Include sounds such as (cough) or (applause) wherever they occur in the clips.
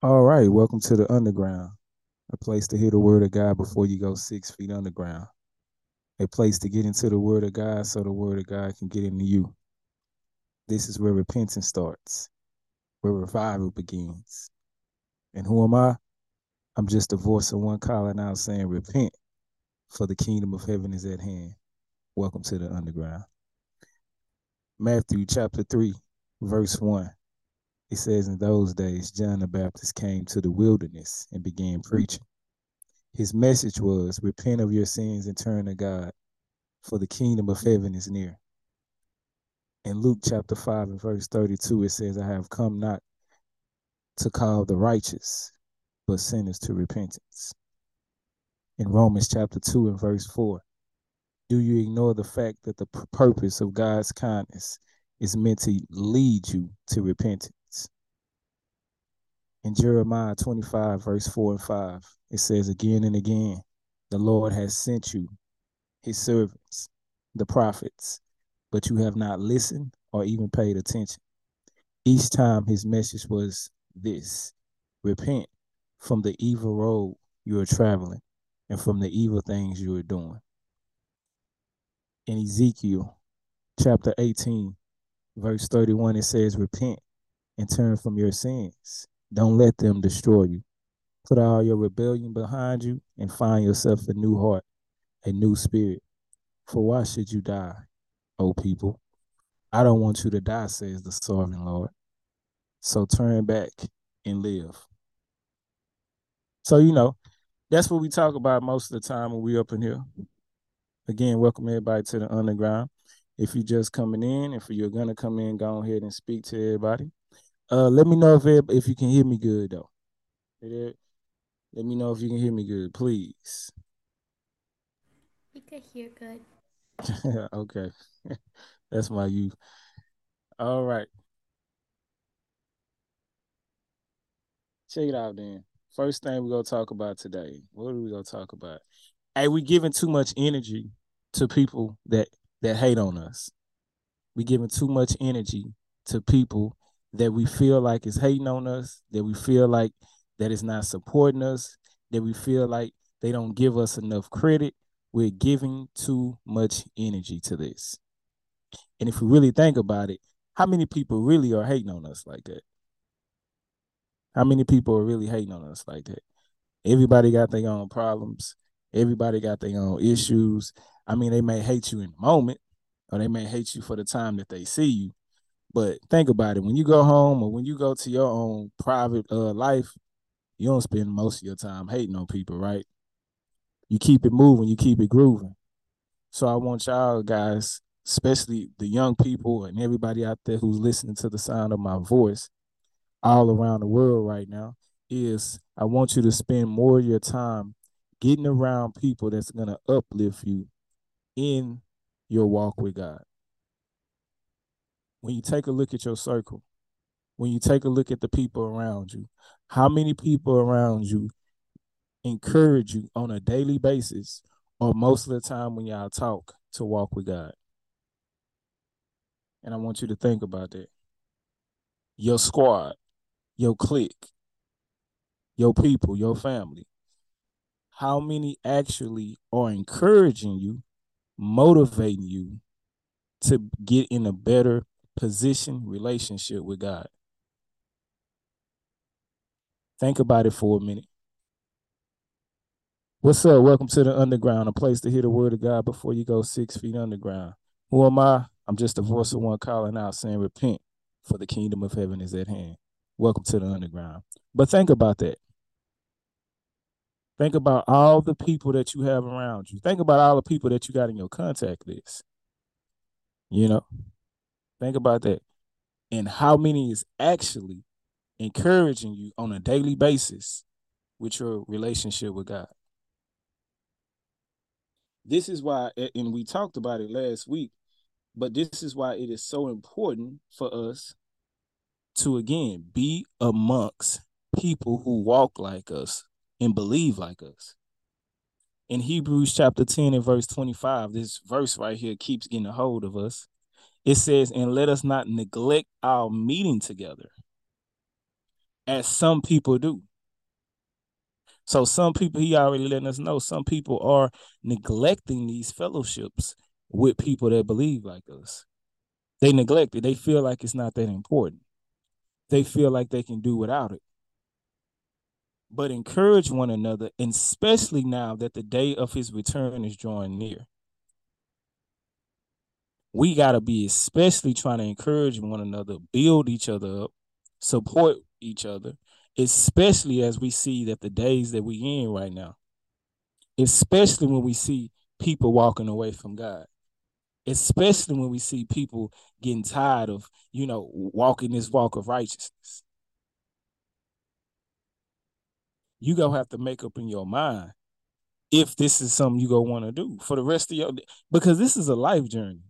All right, welcome to the underground, a place to hear the word of God before you go six feet underground, a place to get into the word of God so the word of God can get into you. This is where repentance starts, where revival begins. And who am I? I'm just a voice of one calling out saying, Repent, for the kingdom of heaven is at hand. Welcome to the underground. Matthew chapter 3, verse 1. It says, In those days, John the Baptist came to the wilderness and began preaching. His message was, Repent of your sins and turn to God, for the kingdom of heaven is near. In Luke chapter 5 and verse 32, it says, I have come not to call the righteous, but sinners to repentance. In Romans chapter 2 and verse 4, do you ignore the fact that the purpose of God's kindness is meant to lead you to repentance? In Jeremiah 25, verse 4 and 5, it says again and again, the Lord has sent you, his servants, the prophets, but you have not listened or even paid attention. Each time his message was this repent from the evil road you are traveling and from the evil things you are doing. In Ezekiel chapter 18, verse 31, it says, Repent and turn from your sins. Don't let them destroy you. Put all your rebellion behind you and find yourself a new heart, a new spirit. For why should you die, O people? I don't want you to die, says the sovereign Lord. So turn back and live. So, you know, that's what we talk about most of the time when we up in here. Again, welcome everybody to the underground. If you're just coming in, if you're gonna come in, go ahead and speak to everybody. Uh, let me know if if you can hear me good though. Let me know if you can hear me good, please. You can hear good. (laughs) okay. (laughs) That's my youth. All right. Check it out then. First thing we're gonna talk about today. What are we gonna talk about? Hey, we giving too much energy to people that that hate on us. We giving too much energy to people that we feel like is hating on us, that we feel like that is not supporting us, that we feel like they don't give us enough credit. We're giving too much energy to this. And if we really think about it, how many people really are hating on us like that? How many people are really hating on us like that? Everybody got their own problems. Everybody got their own issues. I mean, they may hate you in the moment, or they may hate you for the time that they see you. But think about it: when you go home, or when you go to your own private uh, life, you don't spend most of your time hating on people, right? You keep it moving, you keep it grooving. So I want y'all guys, especially the young people and everybody out there who's listening to the sound of my voice, all around the world right now, is I want you to spend more of your time getting around people that's gonna uplift you in your walk with God. When you take a look at your circle, when you take a look at the people around you, how many people around you encourage you on a daily basis or most of the time when y'all talk to walk with God? And I want you to think about that. Your squad, your clique, your people, your family. How many actually are encouraging you, motivating you to get in a better position relationship with God? Think about it for a minute. What's up? Welcome to the underground, a place to hear the word of God before you go six feet underground. Who am I? I'm just a voice of one calling out saying, Repent, for the kingdom of heaven is at hand. Welcome to the underground. But think about that. Think about all the people that you have around you. Think about all the people that you got in your contact list. You know, think about that. And how many is actually encouraging you on a daily basis with your relationship with God. This is why, and we talked about it last week, but this is why it is so important for us to, again, be amongst people who walk like us and believe like us. In Hebrews chapter 10 and verse 25, this verse right here keeps getting a hold of us. It says, And let us not neglect our meeting together, as some people do. So some people, he already letting us know, some people are neglecting these fellowships with people that believe like us. They neglect it. They feel like it's not that important. They feel like they can do without it. But encourage one another, especially now that the day of his return is drawing near. We got to be especially trying to encourage one another, build each other up, support each other, especially as we see that the days that we in right now, especially when we see people walking away from God, especially when we see people getting tired of, you know, walking this walk of righteousness. You gonna have to make up in your mind if this is something you gonna want to do for the rest of your because this is a life journey.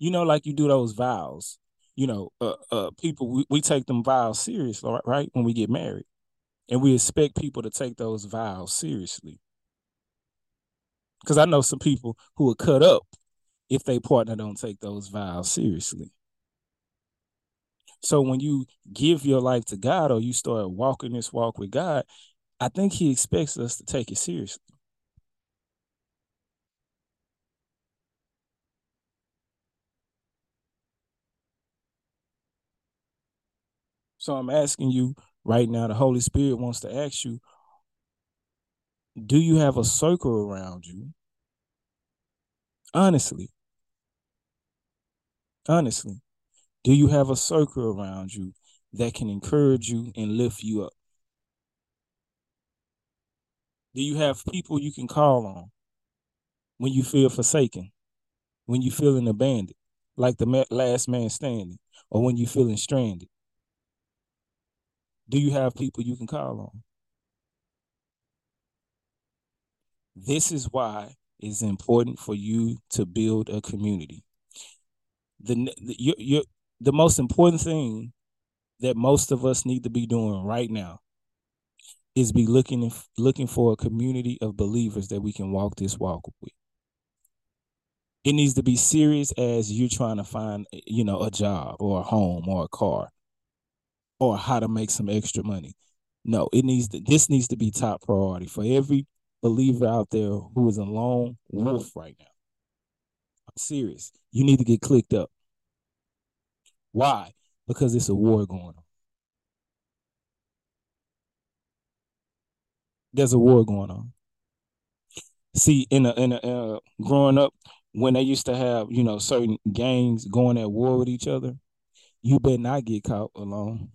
You know, like you do those vows you know, uh, uh, people we, we take them vows seriously, right? When we get married, and we expect people to take those vows seriously. Because I know some people who are cut up if they partner don't take those vows seriously. So when you give your life to God or you start walking this walk with God, I think He expects us to take it seriously. So I'm asking you right now, the Holy Spirit wants to ask you, do you have a circle around you? Honestly. Honestly. Do you have a circle around you that can encourage you and lift you up? Do you have people you can call on when you feel forsaken, when you feeling abandoned, like the last man standing, or when you feeling stranded? Do you have people you can call on? This is why it's important for you to build a community. The, the the most important thing that most of us need to be doing right now is be looking looking for a community of believers that we can walk this walk with. It needs to be serious as you're trying to find, you know, a job or a home or a car or how to make some extra money. No, it needs to this needs to be top priority for every believer out there who is a lone wolf right now. I'm serious. You need to get clicked up. Why? Because it's a war going on. There's a war going on. See, in a in a uh, growing up, when they used to have you know certain gangs going at war with each other, you better not get caught alone.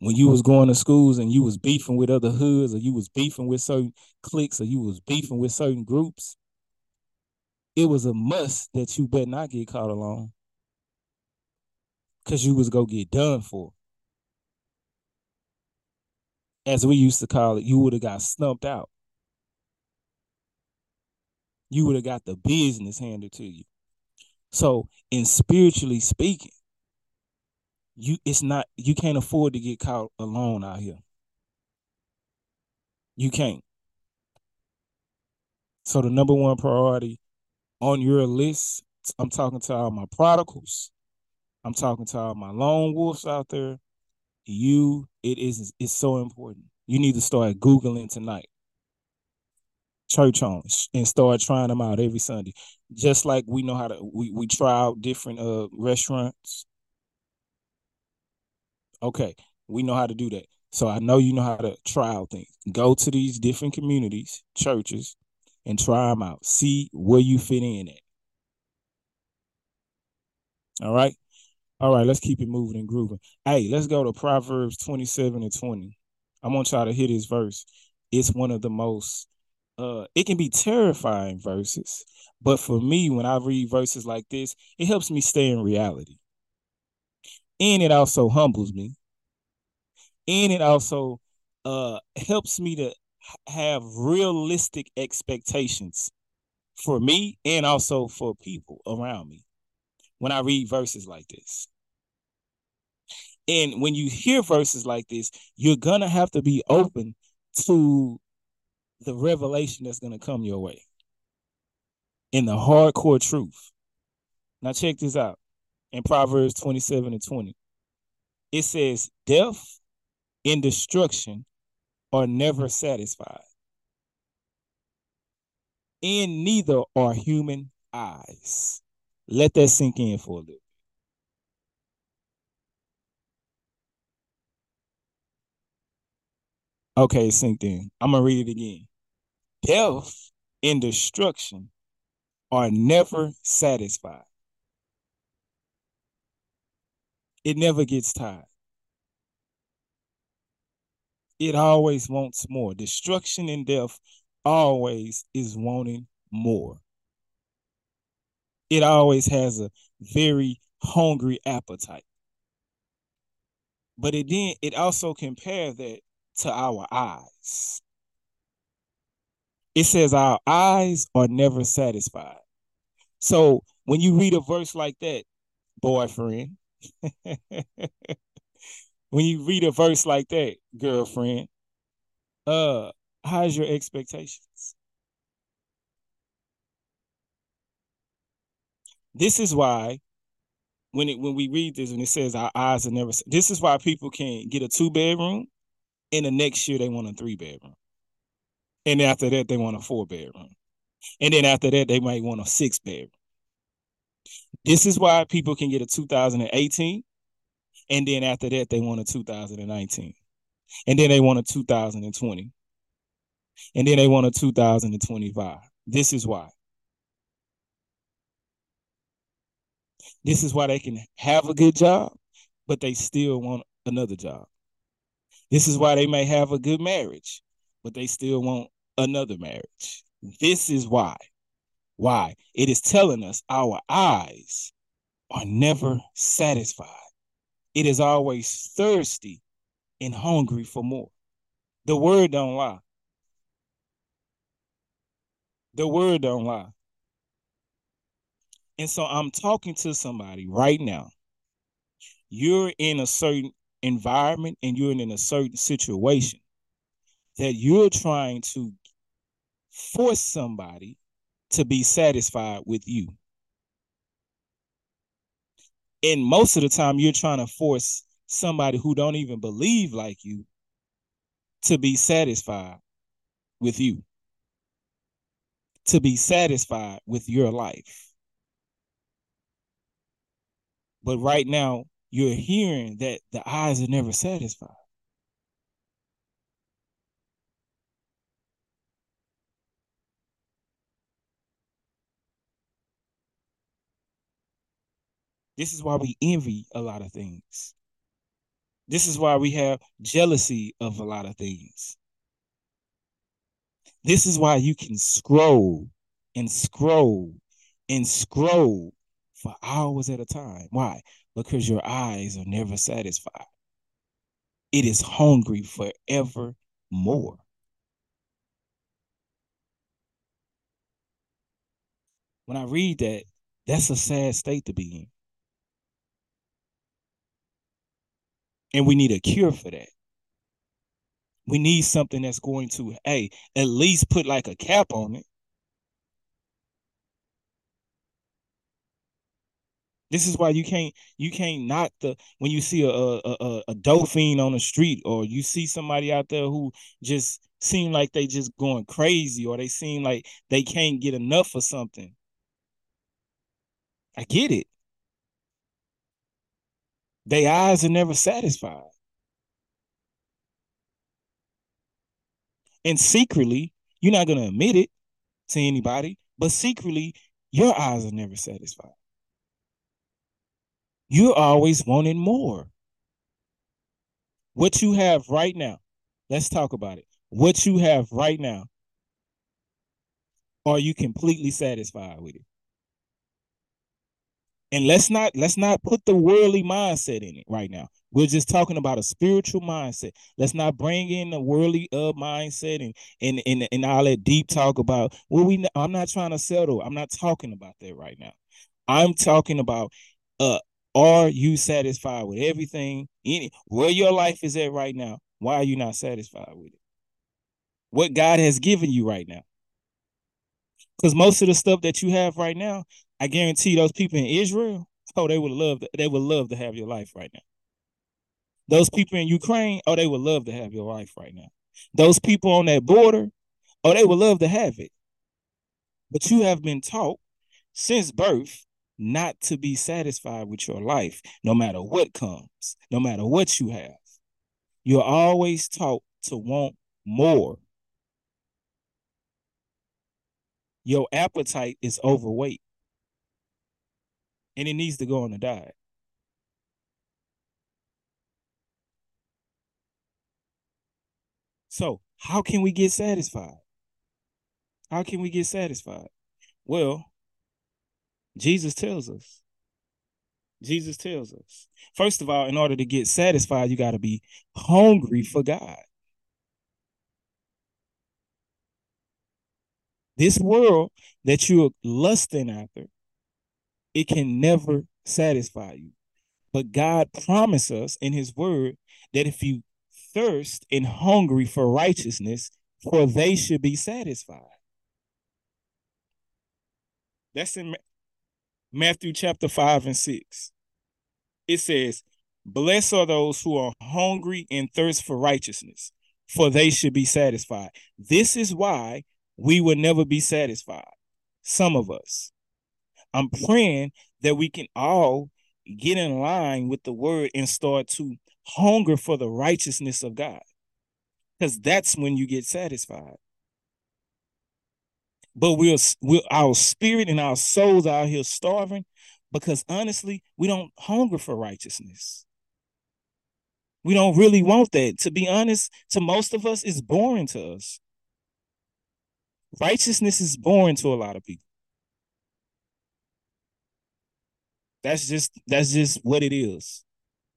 When you was going to schools and you was beefing with other hoods or you was beefing with certain cliques or you was beefing with certain groups, it was a must that you better not get caught alone. Cause you was gonna get done for. As we used to call it, you would have got snumped out. You would have got the business handed to you. So, in spiritually speaking, you it's not you can't afford to get caught alone out here. You can't. So the number one priority on your list, I'm talking to all my prodigals. I'm talking to all my lone wolves out there. You, it is it's so important. You need to start Googling tonight church and start trying them out every Sunday. Just like we know how to we, we try out different uh restaurants. Okay, we know how to do that. So I know you know how to try out things. Go to these different communities, churches, and try them out. See where you fit in at. All right. All right, let's keep it moving and grooving. Hey, let's go to Proverbs 27 and 20. I want y'all to hear this verse. It's one of the most uh it can be terrifying verses but for me when i read verses like this it helps me stay in reality. And it also humbles me. And it also uh helps me to have realistic expectations for me and also for people around me when i read verses like this. And when you hear verses like this you're gonna have to be open to the revelation that's going to come your way in the hardcore truth. Now, check this out in Proverbs 27 and 20. it says death and destruction are never satisfied. And neither are human eyes. Let that sink in for a little. Okay, it synced in. I'm gonna read it again. Death and destruction are never satisfied. It never gets tired. It always wants more. Destruction and death always is wanting more. It always has a very hungry appetite. But it then it also compares that to our eyes. It says our eyes are never satisfied. So when you read a verse like that, boyfriend, (laughs) when you read a verse like that, girlfriend, uh, how's your expectations? This is why when it when we read this and it says our eyes are never this is why people can't get a two bedroom and the next year they want a three bedroom. And after that they want a four bedroom. And then after that they might want a six bedroom. This is why people can get a 2018 and then after that they want a 2019. And then they want a 2020. And then they want a 2025. This is why. This is why they can have a good job, but they still want another job. This is why they may have a good marriage, but they still want another marriage. This is why. Why? It is telling us our eyes are never satisfied. It is always thirsty and hungry for more. The word don't lie. The word don't lie. And so I'm talking to somebody right now. You're in a certain environment and you're in a certain situation that you're trying to force somebody to be satisfied with you. And most of the time you're trying to force somebody who don't even believe like you to be satisfied with you. To be satisfied with your life. But right now, you're hearing that the eyes are never satisfied. This is why we envy a lot of things. This is why we have jealousy of a lot of things. This is why you can scroll and scroll and scroll for hours at a time. Why? Because your eyes are never satisfied. It is hungry forever more. When I read that, that's a sad state to be in. And we need a cure for that. We need something that's going to, hey, at least put like a cap on it. This is why you can't you can't knock the when you see a a, a, a dolphin on the street or you see somebody out there who just seem like they just going crazy or they seem like they can't get enough of something. I get it. Their eyes are never satisfied. And secretly, you're not going to admit it to anybody, but secretly, your eyes are never satisfied. You're always wanting more. What you have right now, let's talk about it. What you have right now, are you completely satisfied with it? And let's not let's not put the worldly mindset in it right now. We're just talking about a spiritual mindset. Let's not bring in the worldly uh mindset and and and, and all that deep talk about well we I'm not trying to settle. I'm not talking about that right now. I'm talking about uh are you satisfied with everything? Any where your life is at right now? Why are you not satisfied with it? What God has given you right now. Because most of the stuff that you have right now, I guarantee those people in Israel, oh, they would love to, they would love to have your life right now. Those people in Ukraine, oh, they would love to have your life right now. Those people on that border, oh, they would love to have it. But you have been taught since birth not to be satisfied with your life, no matter what comes, no matter what you have. You're always taught to want more. Your appetite is overweight and it needs to go on a diet. So, how can we get satisfied? How can we get satisfied? Well, Jesus tells us. Jesus tells us. First of all, in order to get satisfied, you got to be hungry for God. This world that you're lusting after, it can never satisfy you. But God promised us in his word that if you thirst and hungry for righteousness, for they should be satisfied. That's in Matthew chapter 5 and 6. It says, Blessed are those who are hungry and thirst for righteousness, for they should be satisfied. This is why we will never be satisfied. Some of us. I'm praying that we can all get in line with the word and start to hunger for the righteousness of God. Because that's when you get satisfied but we're, we're our spirit and our souls out here starving because honestly, we don't hunger for righteousness. We don't really want that. To be honest, to most of us, it's boring to us. Righteousness is boring to a lot of people. That's just that's just what it is.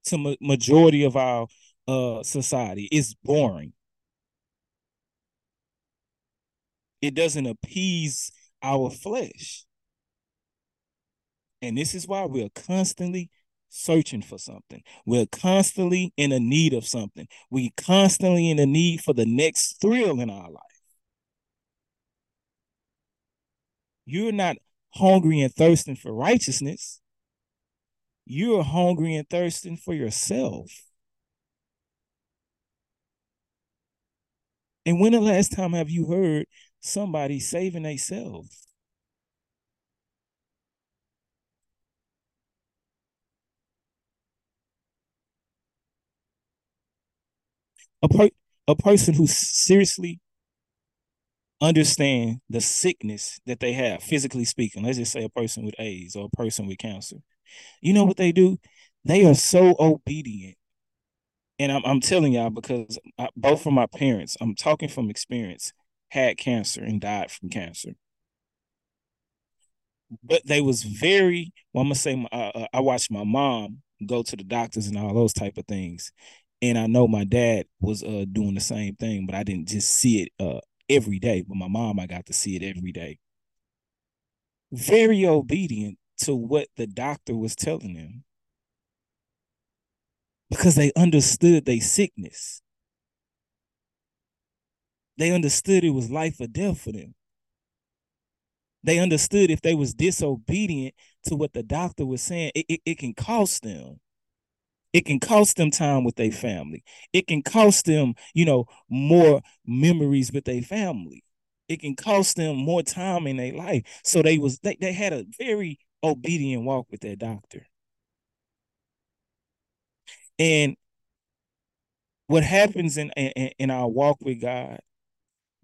To ma- majority of our uh society, it's boring. it doesn't appease our flesh. And this is why we're constantly searching for something. We're constantly in a need of something. We're constantly in a need for the next thrill in our life. You're not hungry and thirsting for righteousness. You're hungry and thirsting for yourself. And when the last time have you heard somebody saving themselves. A, per- a person who seriously understand the sickness that they have, physically speaking. Let's just say a person with AIDS or a person with cancer. You know what they do? They are so obedient. And I'm, I'm telling y'all because I, both from my parents, I'm talking from experience had cancer and died from cancer. But they was very, well, I'm gonna say, uh, uh, I watched my mom go to the doctors and all those type of things, and I know my dad was uh, doing the same thing, but I didn't just see it uh, every day. But my mom, I got to see it every day. Very obedient to what the doctor was telling them because they understood their sickness. They understood it was life or death for them. They understood if they was disobedient to what the doctor was saying, it, it, it can cost them. It can cost them time with their family. It can cost them, you know, more memories with their family. It can cost them more time in their life. So they was they, they had a very obedient walk with that doctor. And what happens in, in in our walk with God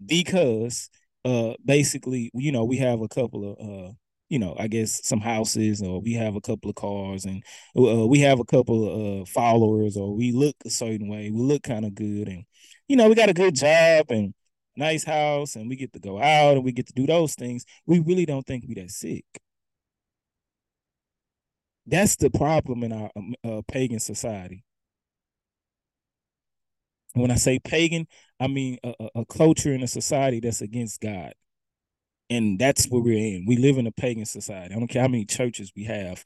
because uh basically you know we have a couple of uh you know i guess some houses or we have a couple of cars and uh, we have a couple of uh, followers or we look a certain way we look kind of good and you know we got a good job and nice house and we get to go out and we get to do those things we really don't think we that sick that's the problem in our um, uh, pagan society when I say pagan, I mean a, a culture and a society that's against God. And that's where we're in. We live in a pagan society. I don't care how many churches we have.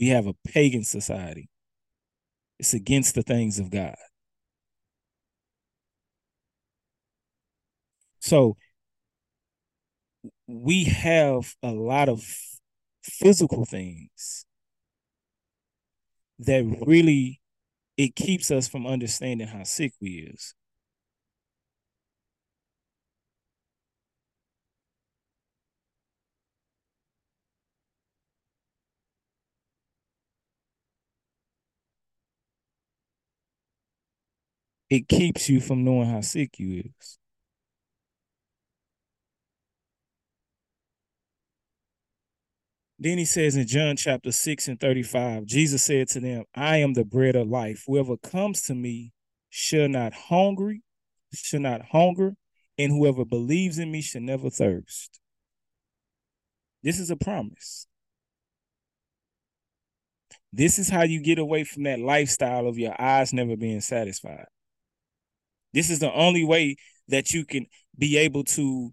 We have a pagan society. It's against the things of God. So we have a lot of physical things that really it keeps us from understanding how sick we is. It keeps you from knowing how sick you is. Then he says in John chapter 6 and 35, Jesus said to them, I am the bread of life. Whoever comes to me shall not hungry, shall not hunger, and whoever believes in me shall never thirst. This is a promise. This is how you get away from that lifestyle of your eyes never being satisfied. This is the only way that you can be able to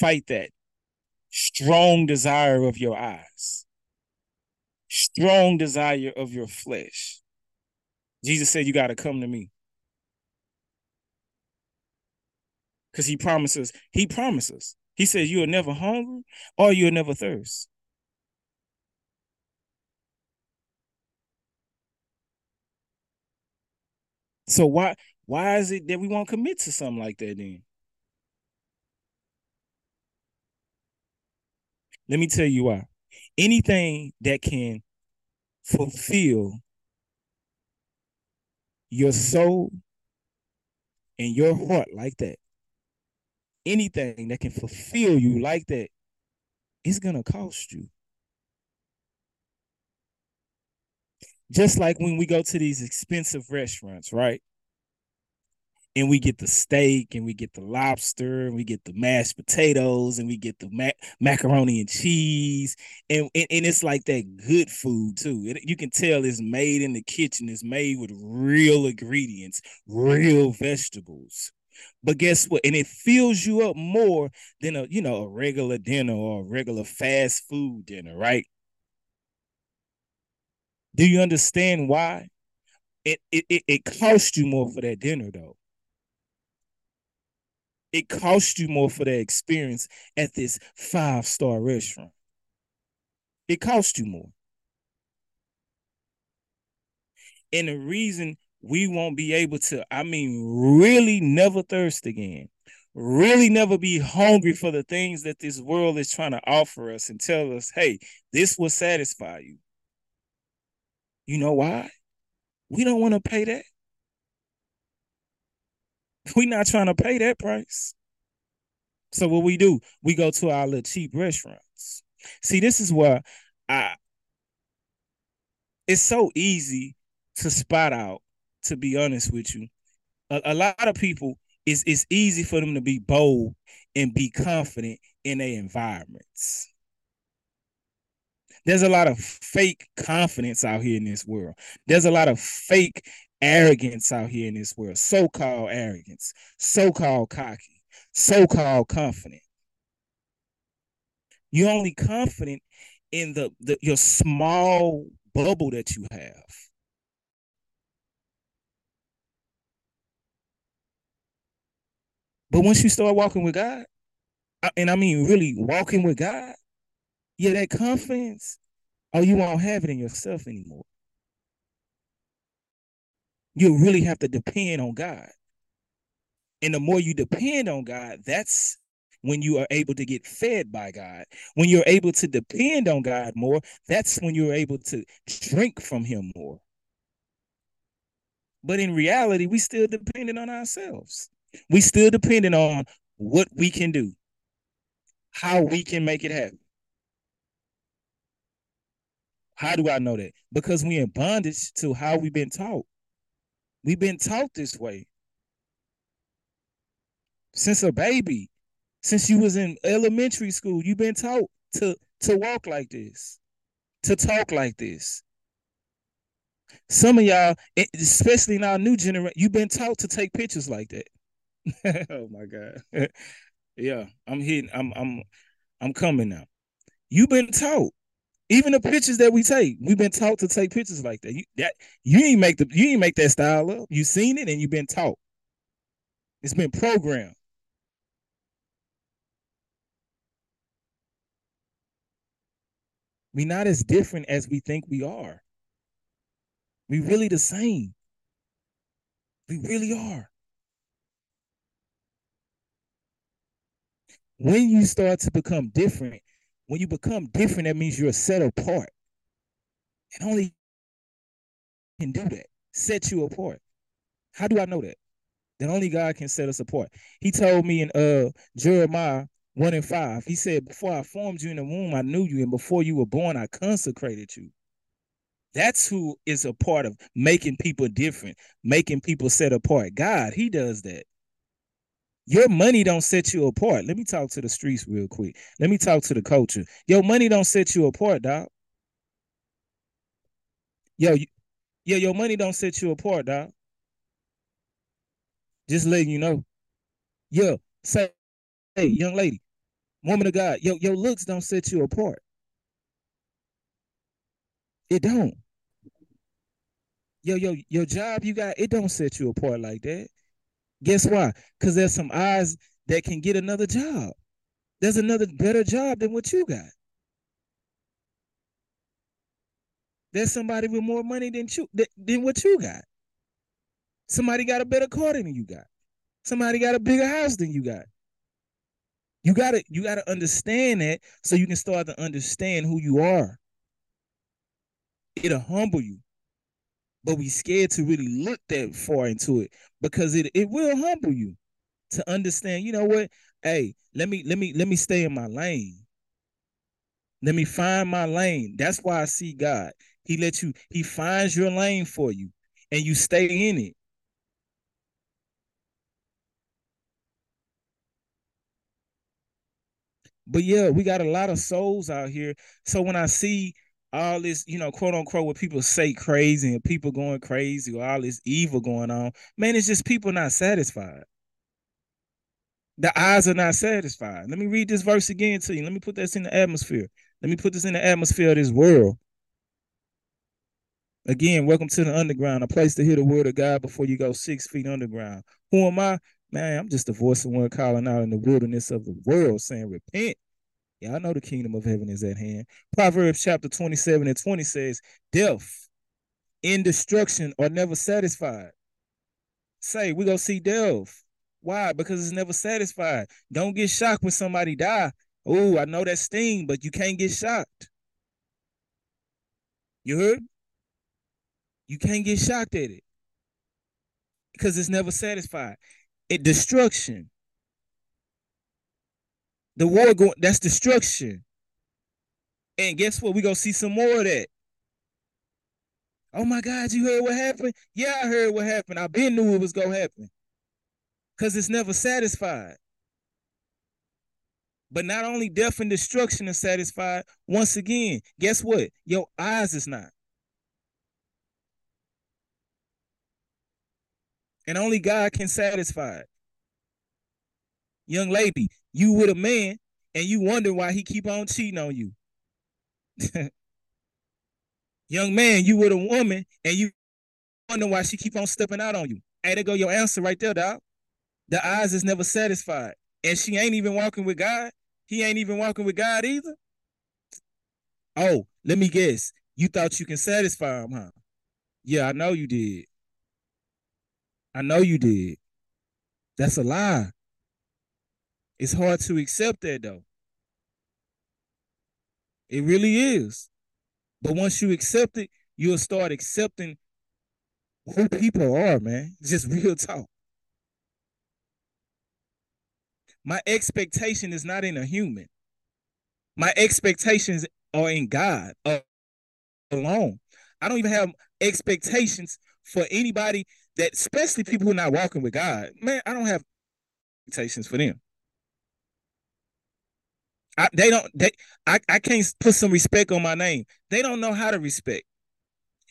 fight that strong desire of your eyes, strong desire of your flesh. Jesus said, You got to come to me. Because he promises, he promises. He says, You'll never hunger or you'll never thirst. So why why is it that we won't commit to something like that then? Let me tell you why. Anything that can fulfill your soul and your heart like that, anything that can fulfill you like that, it's going to cost you. Just like when we go to these expensive restaurants, right? And we get the steak and we get the lobster and we get the mashed potatoes and we get the mac- macaroni and cheese and, and, and it's like that good food too. It, you can tell it's made in the kitchen. It's made with real ingredients real vegetables. But guess what? And it fills you up more than a you know a regular dinner or a regular fast food dinner right? Do you understand why? It it, it, it costs you more for that dinner though it costs you more for the experience at this five star restaurant. It costs you more. And the reason we won't be able to, I mean, really never thirst again, really never be hungry for the things that this world is trying to offer us and tell us, hey, this will satisfy you. You know why? We don't want to pay that. We not trying to pay that price. So what we do, we go to our little cheap restaurants. See, this is where I it's so easy to spot out, to be honest with you. A, a lot of people it's it's easy for them to be bold and be confident in their environments. There's a lot of fake confidence out here in this world. There's a lot of fake arrogance out here in this world, so-called arrogance, so-called cocky, so-called confident. You're only confident in the, the your small bubble that you have. But once you start walking with God, uh, and I mean really walking with God, yeah, that confidence, oh, you won't have it in yourself anymore you really have to depend on God. And the more you depend on God, that's when you are able to get fed by God. When you're able to depend on God more, that's when you're able to drink from Him more. But in reality, we still dependent on ourselves. We still dependent on what we can do, how we can make it happen. How do I know that? Because we're in bondage to how we've been taught. We've been taught this way since a baby. Since you was in elementary school, you've been taught to to walk like this, to talk like this. Some of y'all, especially in our new generation, you've been taught to take pictures like that. (laughs) oh my God. (laughs) yeah, I'm hitting, I'm I'm I'm coming now. You've been taught. Even the pictures that we take, we've been taught to take pictures like that. You that you ain't make the you ain't make that style up. You seen it and you've been taught. It's been programmed. We're not as different as we think we are. We really the same. We really are. When you start to become different, when you become different, that means you're set apart. And only can do that, set you apart. How do I know that? That only God can set us apart. He told me in uh Jeremiah 1 and 5, he said, Before I formed you in the womb, I knew you, and before you were born, I consecrated you. That's who is a part of making people different, making people set apart. God, He does that. Your money don't set you apart. Let me talk to the streets real quick. Let me talk to the culture. Your money don't set you apart, dog. Yo, you, yeah, your money don't set you apart, dog. Just letting you know. Yeah, say, hey, young lady, woman of God, yo, your looks don't set you apart. It don't. Yo, yo, your job you got, it don't set you apart like that. Guess why? Because there's some eyes that can get another job. There's another better job than what you got. There's somebody with more money than you than what you got. Somebody got a better car than you got. Somebody got a bigger house than you got. You gotta you gotta understand that so you can start to understand who you are. It'll humble you. But we scared to really look that far into it because it it will humble you to understand, you know what? Hey, let me let me let me stay in my lane. Let me find my lane. That's why I see God. He lets you, he finds your lane for you and you stay in it. But yeah, we got a lot of souls out here. So when I see all this, you know, quote unquote, what people say crazy and people going crazy or all this evil going on, man, it's just people not satisfied. The eyes are not satisfied. Let me read this verse again to you. Let me put this in the atmosphere. Let me put this in the atmosphere of this world. Again, welcome to the underground, a place to hear the word of God before you go six feet underground. Who am I? Man, I'm just a voice of one calling out in the wilderness of the world saying, Repent. I know the kingdom of heaven is at hand. Proverbs chapter 27 and 20 says, Death and destruction are never satisfied. Say, we gonna see death. Why? Because it's never satisfied. Don't get shocked when somebody die. Oh, I know that sting, but you can't get shocked. You heard? You can't get shocked at it because it's never satisfied. It destruction. The war going that's destruction. And guess what? We're gonna see some more of that. Oh my God, you heard what happened? Yeah, I heard what happened. I been knew it was gonna happen. Cause it's never satisfied. But not only death and destruction is satisfied, once again, guess what? Your eyes is not. and only God can satisfy it. Young lady, you with a man and you wonder why he keep on cheating on you. (laughs) Young man, you with a woman and you wonder why she keep on stepping out on you. Hey, there go your answer right there, dog. The eyes is never satisfied. And she ain't even walking with God. He ain't even walking with God either. Oh, let me guess. You thought you can satisfy him, huh? Yeah, I know you did. I know you did. That's a lie. It's hard to accept that though. It really is. But once you accept it, you'll start accepting who people are, man. (laughs) Just real talk. My expectation is not in a human. My expectations are in God alone. I don't even have expectations for anybody that especially people who are not walking with God, man, I don't have expectations for them. I, they don't they I, I can't put some respect on my name. They don't know how to respect.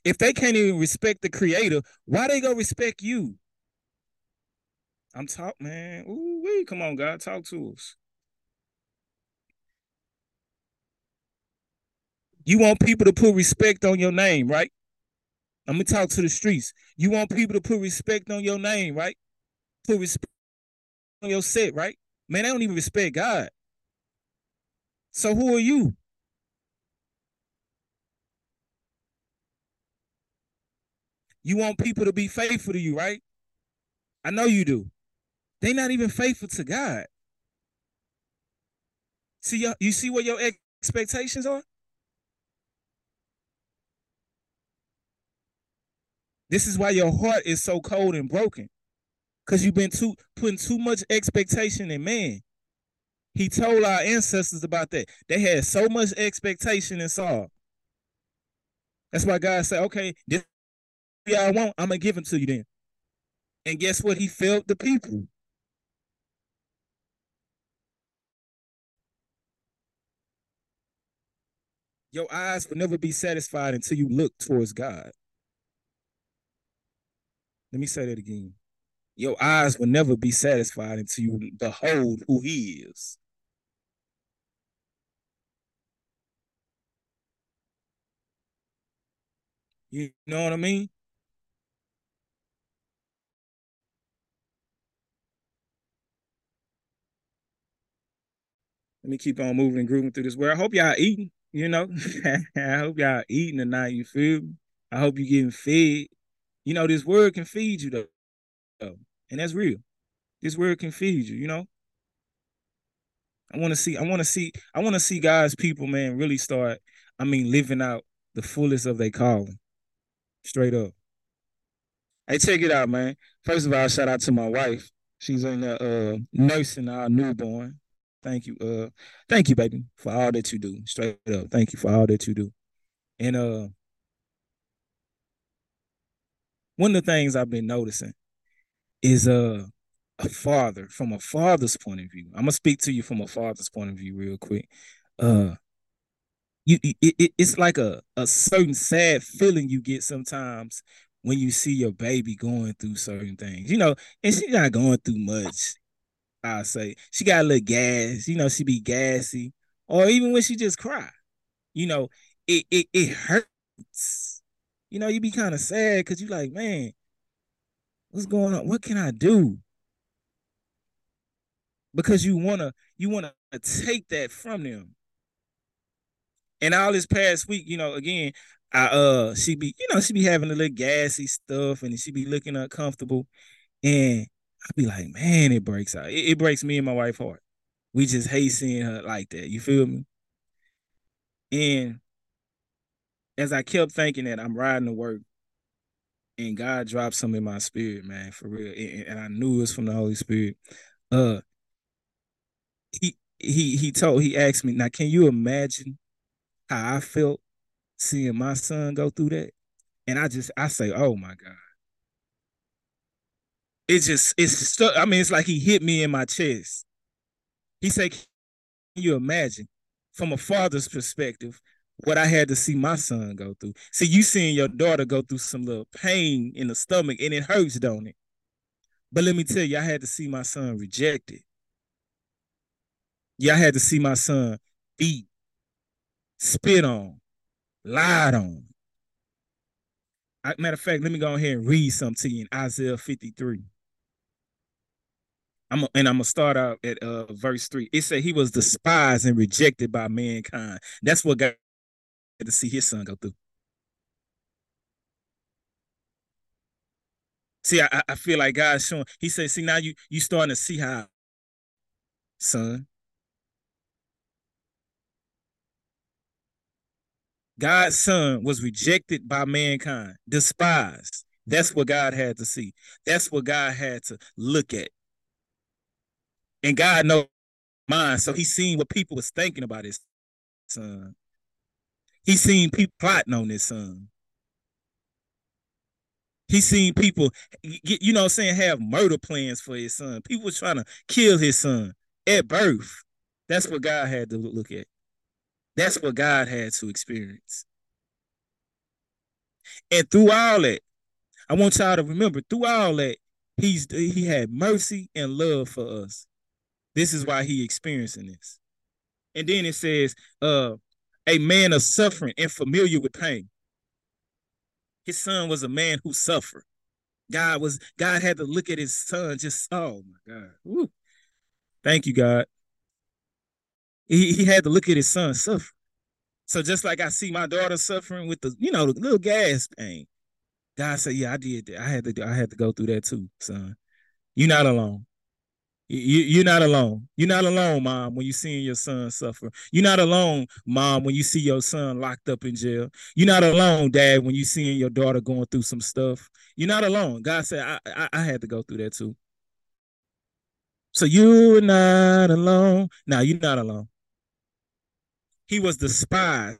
If they can't even respect the creator, why they go respect you? I'm talk, man. Ooh, wee, come on, God, talk to us. You want people to put respect on your name, right? I'm gonna talk to the streets. You want people to put respect on your name, right? Put respect on your set, right? Man, they don't even respect God. So who are you? You want people to be faithful to you, right? I know you do. They're not even faithful to God. See, you see what your expectations are? This is why your heart is so cold and broken. Because you've been too putting too much expectation in man. He told our ancestors about that. They had so much expectation in Saul. That's why God said, okay, this y'all want, I'm gonna give it to you then. And guess what? He failed the people. Your eyes will never be satisfied until you look towards God. Let me say that again. Your eyes will never be satisfied until you behold who he is. You know what I mean? Let me keep on moving and grooving through this world. I hope y'all eating, you know. (laughs) I hope y'all eating tonight, you feel me? I hope you getting fed. You know, this word can feed you though. And that's real. This word can feed you, you know. I want to see, I want to see, I want to see guys, people, man, really start, I mean, living out the fullest of their calling. Straight up. Hey, check it out, man. First of all, shout out to my wife. She's in the uh nursing our newborn. Thank you. Uh thank you, baby, for all that you do. Straight up. Thank you for all that you do. And uh one of the things I've been noticing is uh, a father from a father's point of view. I'm gonna speak to you from a father's point of view real quick. Uh, you it, it, it's like a a certain sad feeling you get sometimes when you see your baby going through certain things, you know, and she's not going through much. I say she got a little gas, you know, she be gassy, or even when she just cry, you know, it it it hurts. You know, you be kind of sad because you like, man, what's going on? What can I do? Because you wanna you wanna take that from them. And all this past week, you know, again, I uh she be, you know, she be having a little gassy stuff and she be looking uncomfortable. And I'd be like, man, it breaks out. It, it breaks me and my wife heart. We just hate seeing her like that. You feel me? And as I kept thinking that I'm riding to work and God dropped some in my spirit, man, for real. And, and I knew it was from the Holy Spirit. Uh he he he told he asked me, now can you imagine how I felt seeing my son go through that? And I just I say, oh my God. It's just it's stuck. I mean, it's like he hit me in my chest. He said, Can you imagine from a father's perspective what I had to see my son go through. See, you seeing your daughter go through some little pain in the stomach and it hurts, don't it? But let me tell you, I had to see my son rejected. Yeah, I had to see my son beat, spit on, lied on. Matter of fact, let me go ahead and read something to you in Isaiah 53. I'm and I'm gonna start out at uh, verse three. It said he was despised and rejected by mankind. That's what God had to see his son go through. See, I, I feel like God's showing. He said, "See, now you you starting to see how, son." God's son was rejected by mankind, despised. That's what God had to see. That's what God had to look at. And God knows mind, so he seen what people was thinking about his son. He seen people plotting on his son. He seen people, you know, i'm saying have murder plans for his son. People trying to kill his son at birth. That's what God had to look at. That's what God had to experience. And through all that, I want y'all to remember, through all that, he's he had mercy and love for us. This is why he experiencing this. And then it says, uh, a man of suffering and familiar with pain. His son was a man who suffered. God was God had to look at his son just oh my God. Woo. Thank you, God. He, he had to look at his son suffer. So just like I see my daughter suffering with the, you know, the little gas pain, God said, Yeah, I did that. I had to I had to go through that too, son. You're not alone. You, you're not alone. You're not alone, mom, when you're seeing your son suffer. You're not alone, mom, when you see your son locked up in jail. You're not alone, dad, when you're seeing your daughter going through some stuff. You're not alone. God said, I, I, I had to go through that too. So you're not alone. Now you're not alone. He was despised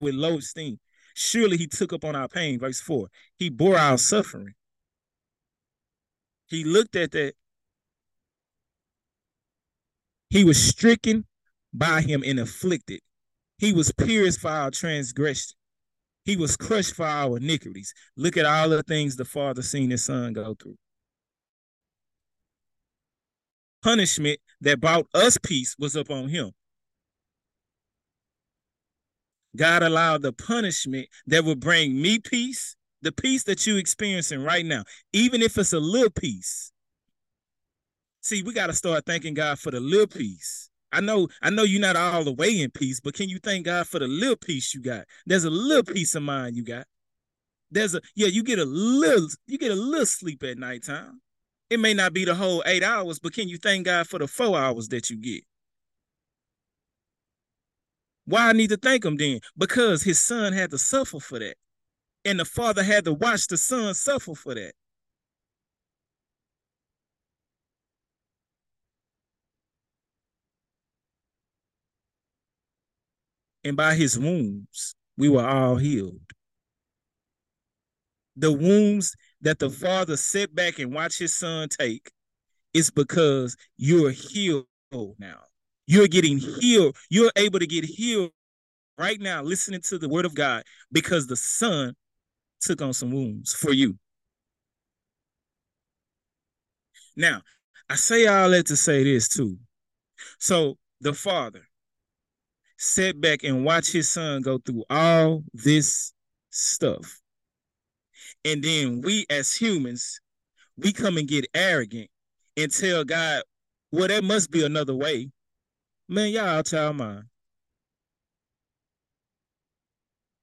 with low esteem. Surely he took up on our pain. Verse 4. He bore our suffering. He looked at that he was stricken by him and afflicted. He was pierced for our transgression. He was crushed for our iniquities. Look at all the things the Father seen his son go through. Punishment that brought us peace was upon him. God allowed the punishment that would bring me peace, the peace that you're experiencing right now, even if it's a little peace, see, we got to start thanking God for the little peace. I know, I know you're not all the way in peace, but can you thank God for the little peace you got? There's a little peace of mind you got. There's a yeah, you get a little, you get a little sleep at nighttime. It may not be the whole eight hours, but can you thank God for the four hours that you get? Why I need to thank him then? Because his son had to suffer for that. And the father had to watch the son suffer for that. and by his wounds we were all healed. The wounds that the father set back and watched his son take is because you're healed now. You're getting healed. You're able to get healed right now, listening to the word of God, because the son took on some wounds for you. Now, I say all that to say this too. So the father, sit back and watch his son go through all this stuff. And then we as humans, we come and get arrogant and tell God, well, there must be another way. Man, y'all out y'all mind.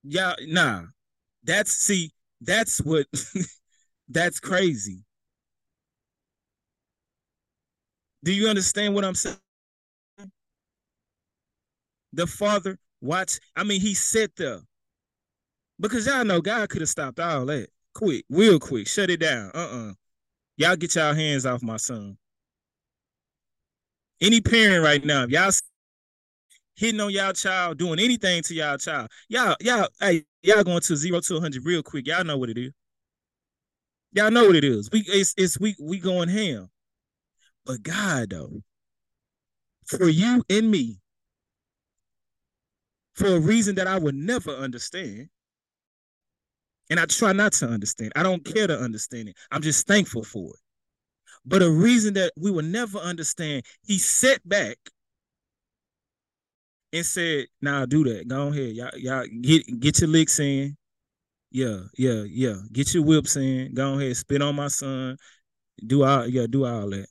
Y'all, nah. That's see, that's what (laughs) that's crazy. Do you understand what I'm saying? the father watch. I mean, he sat there because y'all know God could have stopped all that quick, real quick, shut it down. Uh uh-uh. uh. Y'all get y'all hands off my son. Any parent right now, y'all hitting on y'all child, doing anything to y'all child, y'all, y'all, hey, y'all going to zero to 100 real quick. Y'all know what it is. Y'all know what it is. We it's, it's we we going ham. But God though, for you and me, for a reason that I would never understand. And I try not to understand. I don't care to understand it. I'm just thankful for it. But a reason that we will never understand, he sat back and said, "Now nah, do that. Go ahead, y'all, y'all get get your licks in. Yeah, yeah, yeah. Get your whips in. Go ahead, spit on my son. Do all, yeah, do all that.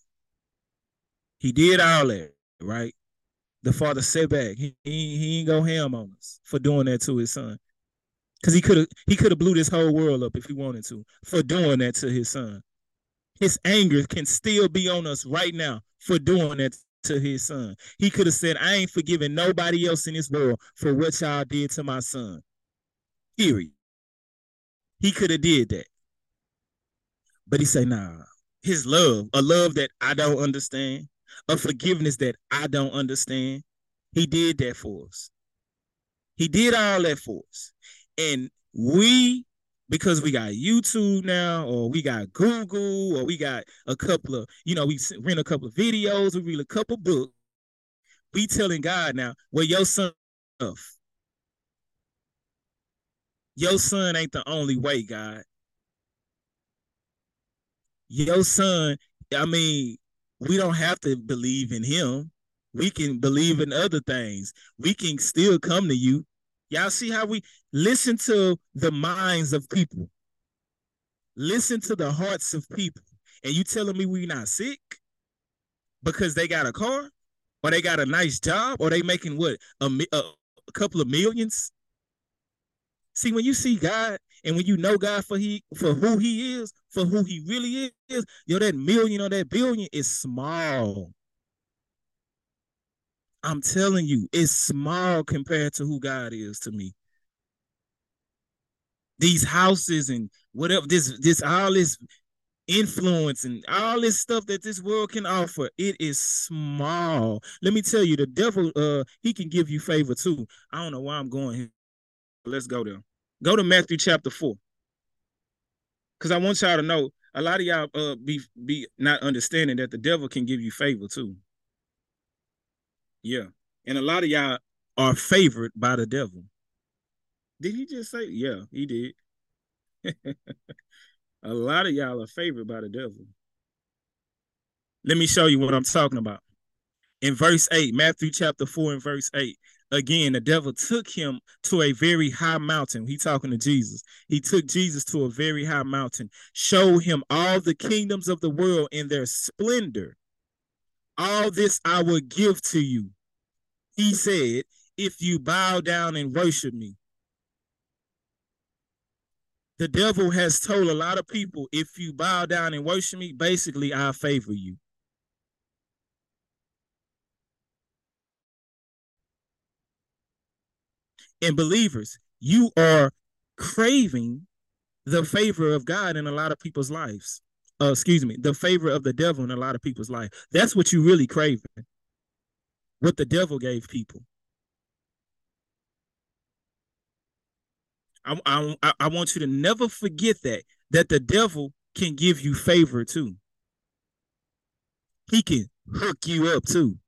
He did all that, right? the father set back. He, he, he ain't go ham on us for doing that to his son. Cause he could have he could have blew this whole world up if he wanted to for doing that to his son. His anger can still be on us right now for doing that to his son. He could have said, I ain't forgiving nobody else in this world for what y'all did to my son. Period. He could have did that. But he said, nah, his love, a love that I don't understand, a forgiveness that I don't understand. He did that for us. He did all that for us. And we, because we got YouTube now, or we got Google, or we got a couple of, you know, we rent a couple of videos, we read a couple books. We telling God now, well, your son, your son ain't the only way, God. Your son, I mean, we don't have to believe in him. We can believe in other things. We can still come to you. Y'all see how we listen to the minds of people. Listen to the hearts of people. And you telling me we not sick because they got a car or they got a nice job or they making what a, a, a couple of millions? See, when you see God and when you know God for he for who he is, for who he really is, yo, that million or that billion is small. I'm telling you, it's small compared to who God is to me. These houses and whatever this this all this influence and all this stuff that this world can offer, it is small. Let me tell you, the devil, uh, he can give you favor too. I don't know why I'm going here. Let's go there. Go to Matthew chapter four. Cause I want y'all to know a lot of y'all uh be be not understanding that the devil can give you favor too. Yeah. And a lot of y'all are favored by the devil. Did he just say? Yeah, he did. (laughs) A lot of y'all are favored by the devil. Let me show you what I'm talking about. In verse 8, Matthew chapter 4 and verse 8, again, the devil took him to a very high mountain. He talking to Jesus. He took Jesus to a very high mountain, showed him all the kingdoms of the world in their splendor. All this I will give to you. He said, if you bow down and worship me the devil has told a lot of people if you bow down and worship me, basically, I favor you. And believers, you are craving the favor of God in a lot of people's lives. Uh, excuse me, the favor of the devil in a lot of people's life. That's what you really craving. What the devil gave people. I, I, I want you to never forget that that the devil can give you favor too. He can hook you up too.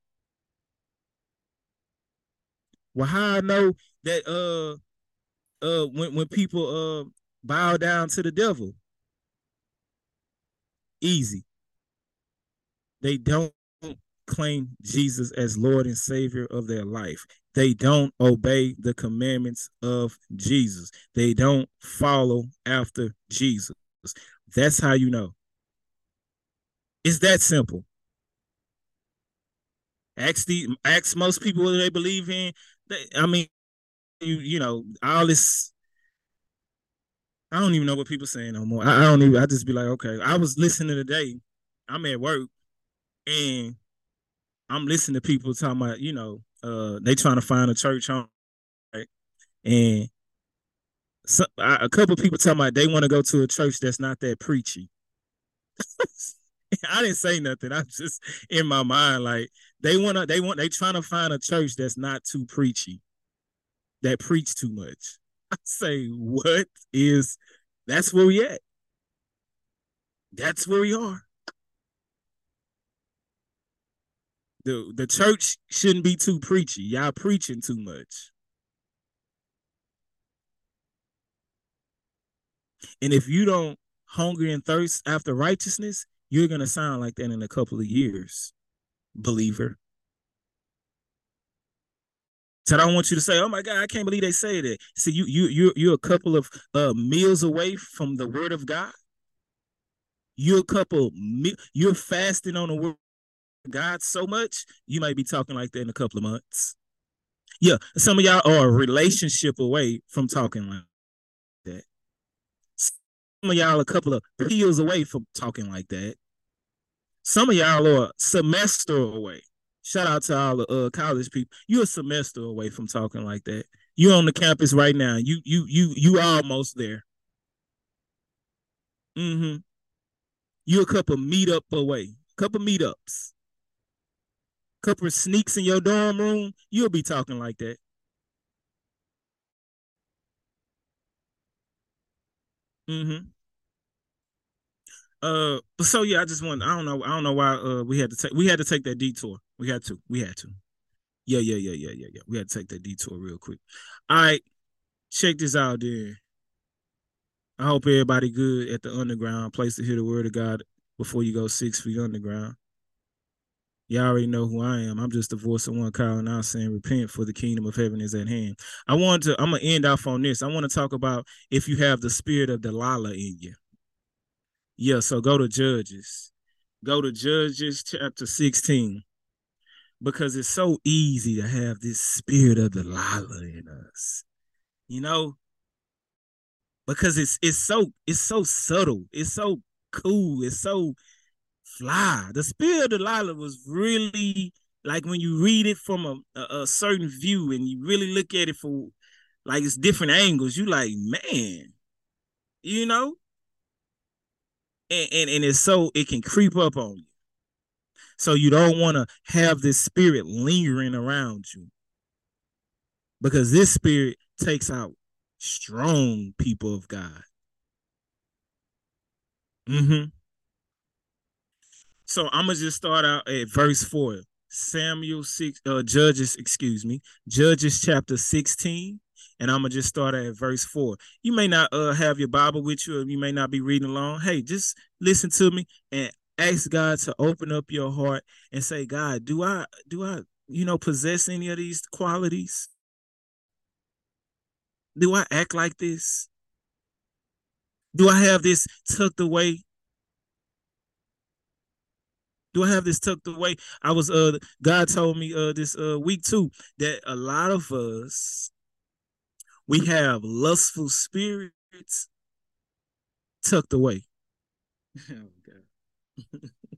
Well, how I know that uh uh when when people uh bow down to the devil, easy. They don't claim Jesus as Lord and Savior of their life. They don't obey the commandments of Jesus. They don't follow after Jesus. That's how you know. It's that simple. Ask the ask most people what they believe in. They, I mean, you you know all this. I don't even know what people saying no more. I, I don't even. I just be like, okay. I was listening today. I'm at work, and I'm listening to people talking about, you know, uh, they trying to find a church home, right? And so, I, a couple people talking about they want to go to a church that's not that preachy. (laughs) I didn't say nothing. I'm just in my mind like they want to. They want. They trying to find a church that's not too preachy, that preach too much. (laughs) I say, what is? That's where we at. That's where we are. The the church shouldn't be too preachy. Y'all preaching too much. And if you don't hunger and thirst after righteousness, you're gonna sound like that in a couple of years, believer. So I don't want you to say, "Oh my God, I can't believe they say that." See, you you you you're a couple of uh, meals away from the Word of God. You're a couple. You're fasting on the Word God so much, you might be talking like that in a couple of months. Yeah, some of y'all are a relationship away from talking like that. Some of y'all a couple of peels away from talking like that. Some of y'all are a semester away. Shout out to all the uh, college people. You're a semester away from talking like that. You're on the campus right now. You you you you almost there. Mm-hmm. You're a couple meetup away. Couple meetups couple of sneaks in your dorm room, you'll be talking like that. Mm-hmm. Uh, so yeah, I just want I don't know I don't know why uh we had to take we had to take that detour. We had to. We had to. Yeah, yeah, yeah, yeah, yeah, yeah. We had to take that detour real quick. All right, check this out, there. I hope everybody good at the underground place to hear the word of God before you go six feet underground. Y'all already know who I am. I'm just the voice of one calling out saying, repent for the kingdom of heaven is at hand. I want to, I'm gonna end off on this. I want to talk about if you have the spirit of Delilah in you. Yeah, so go to Judges. Go to Judges chapter 16. Because it's so easy to have this spirit of Delilah in us. You know, because it's it's so it's so subtle, it's so cool, it's so fly. The spirit of Delilah was really like when you read it from a, a, a certain view and you really look at it for like it's different angles, you like, man, you know? And, and and it's so it can creep up on you. So you don't want to have this spirit lingering around you. Because this spirit takes out strong people of God. Mm-hmm. So I'm gonna just start out at verse four. Samuel six uh Judges, excuse me, Judges chapter 16. And I'm gonna just start at verse four. You may not uh have your Bible with you, or you may not be reading along. Hey, just listen to me and ask God to open up your heart and say, God, do I do I, you know, possess any of these qualities? Do I act like this? Do I have this tucked away? Do I have this tucked away? I was uh God told me uh this uh week too that a lot of us we have lustful spirits tucked away. (laughs) Oh, (laughs)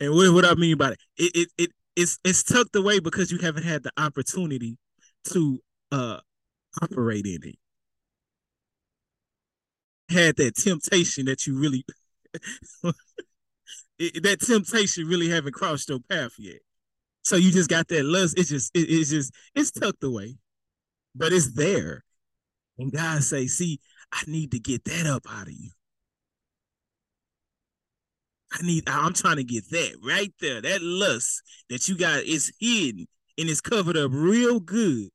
and what, what I mean by it, it, it, it it's it's tucked away because you haven't had the opportunity to uh operate in it. Had that temptation that you really (laughs) it, that temptation really haven't crossed your path yet. So you just got that lust. It's just it, it's just it's tucked away, but it's there. And God say, "See, I need to get that up out of you. I need. I'm trying to get that right there. That lust that you got is hidden and it's covered up real good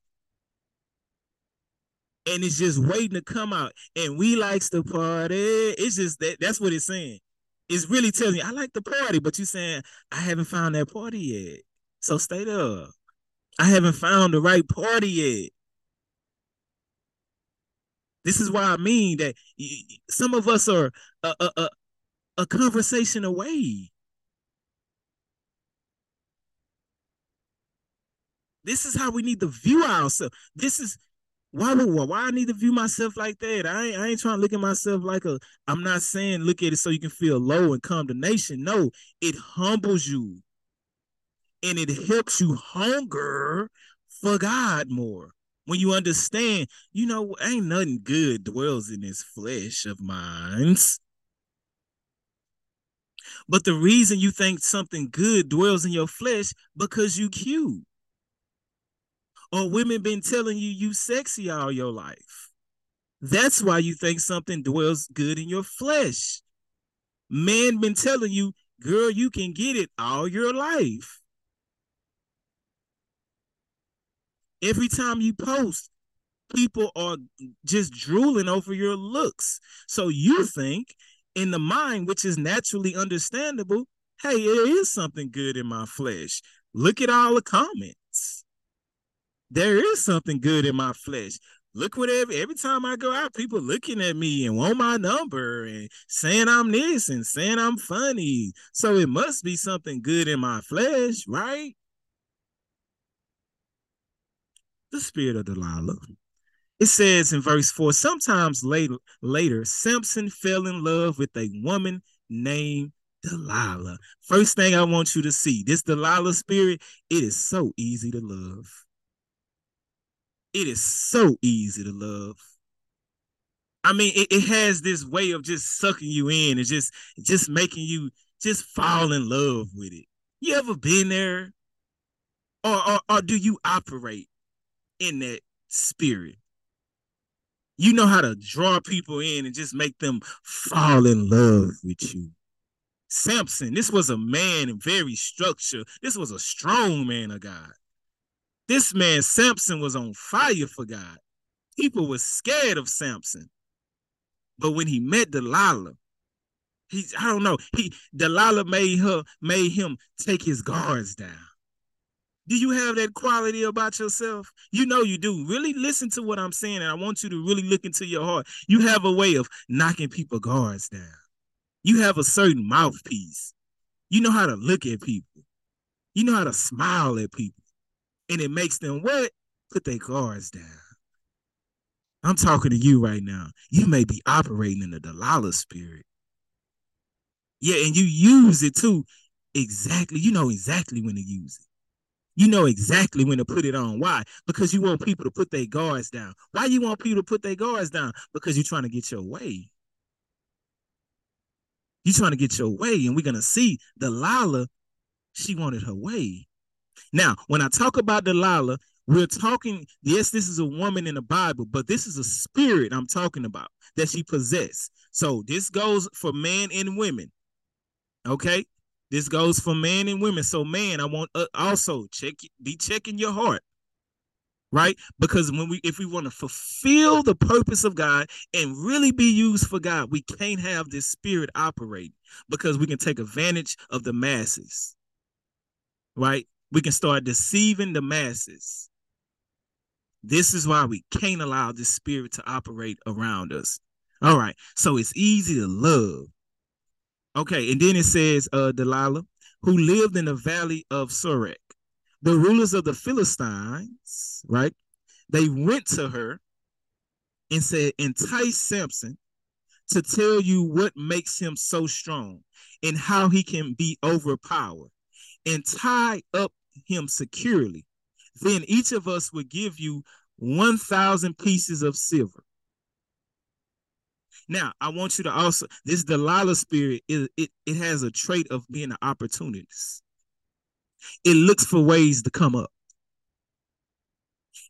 and it's just waiting to come out. And we likes to party. It's just that that's what it's saying. It's really telling you, I like the party, but you saying I haven't found that party yet. So stay there. I haven't found the right party yet. This is why I mean that some of us are a, a, a, a conversation away. This is how we need to view ourselves. This is why why I need to view myself like that? I ain't, I ain't trying to look at myself like a. I'm not saying look at it so you can feel low and condemnation. No, it humbles you, and it helps you hunger for God more. When you understand, you know, ain't nothing good dwells in this flesh of mine. But the reason you think something good dwells in your flesh because you cute or women been telling you you sexy all your life. That's why you think something dwells good in your flesh. Men been telling you, girl, you can get it all your life. Every time you post, people are just drooling over your looks. So you think in the mind, which is naturally understandable, hey, there is something good in my flesh. Look at all the comments there is something good in my flesh. Look whatever every time I go out, people looking at me and want my number and saying I'm this and saying I'm funny. So it must be something good in my flesh, right? The spirit of Delilah. It says in verse 4, sometimes later, later, Samson fell in love with a woman named Delilah. First thing I want you to see, this Delilah spirit, it is so easy to love it is so easy to love. I mean, it, it has this way of just sucking you in and just just making you just fall in love with it. You ever been there? Or, or, or do you operate in that spirit? You know how to draw people in and just make them fall in love with you. Samson, this was a man very structure. This was a strong man of God. This man Samson was on fire for God. People were scared of Samson. But when he met Delilah, he I don't know, he Delilah made her made him take his guards down. Do you have that quality about yourself? You know you do. Really listen to what I'm saying, and I want you to really look into your heart. You have a way of knocking people guards down. You have a certain mouthpiece. You know how to look at people. You know how to smile at people and it makes them what? Put their guards down. I'm talking to you right now. You may be operating in the Delilah spirit. Yeah, and you use it too. Exactly. You know exactly when to use it. You know exactly when to put it on. Why? Because you want people to put their guards down. Why you want people to put their guards down? Because you're trying to get your way. You're trying to get your way, and we're gonna see Delilah. She wanted her way. Now, when I talk about Delilah, we're talking. Yes, this is a woman in the Bible, but this is a spirit I'm talking about that she possessed. So this goes for men and women. Okay, this goes for men and women. So, man, I want uh, also check be checking your heart, right? Because when we if we want to fulfill the purpose of God and really be used for God, we can't have this spirit operate because we can take advantage of the masses, right? We can start deceiving the masses. This is why we can't allow this spirit to operate around us. All right. So it's easy to love. Okay, and then it says uh Delilah, who lived in the valley of Sorek. The rulers of the Philistines, right? They went to her and said, entice Samson to tell you what makes him so strong and how he can be overpowered and tie up him securely. Then each of us would give you 1,000 pieces of silver now, I want you to also this Delilah spirit is it, it has a trait of being an opportunist. It looks for ways to come up.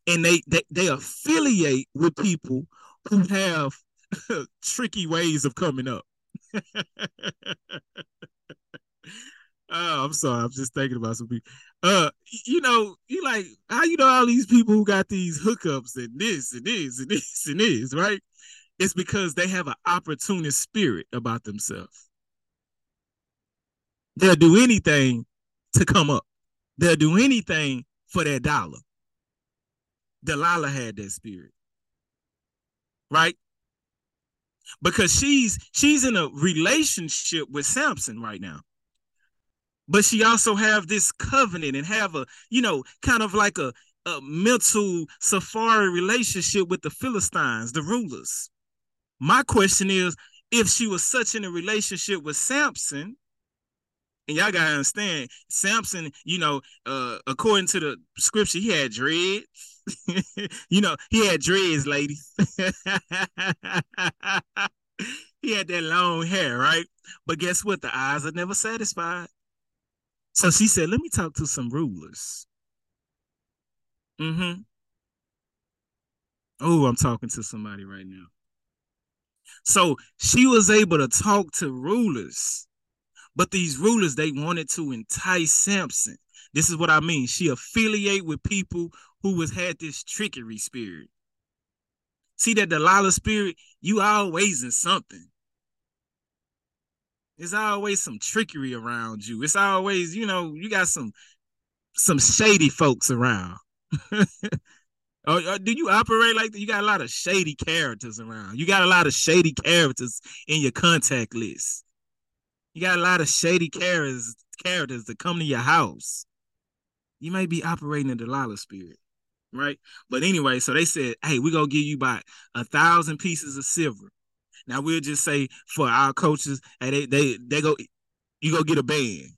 And they they, they affiliate with people who have (laughs) tricky ways of coming up. (laughs) Oh, I'm sorry. I'm just thinking about some people. Uh, you know, you like how you know all these people who got these hookups and this and this and (laughs) this and this, right? It's because they have an opportunist spirit about themselves. They'll do anything to come up. They'll do anything for their dollar. Delilah had that spirit. Right? Because she's she's in a relationship with Samson right now. But she also have this covenant and have a, you know, kind of like a, a mental safari relationship with the Philistines, the rulers. My question is if she was such in a relationship with Samson, and y'all gotta understand, Samson, you know, uh, according to the scripture, he had dreads. (laughs) you know, he had dreads, ladies. (laughs) he had that long hair, right? But guess what? The eyes are never satisfied. So she said, Let me talk to some rulers. Mm-hmm. Oh, I'm talking to somebody right now. So she was able to talk to rulers, but these rulers they wanted to entice Samson. This is what I mean. She affiliate with people who was had this trickery spirit. See that Delilah spirit, you always in something. There's always some trickery around you. It's always, you know, you got some some shady folks around. Or, (laughs) or, oh, uh, do you operate like that? You got a lot of shady characters around. You got a lot of shady characters in your contact list. You got a lot of shady characters characters that come to your house. You may be operating in the Delilah spirit, right? But anyway, so they said, "Hey, we're gonna give you about a thousand pieces of silver." Now we'll just say for our coaches, hey, they they they go, you go get a band,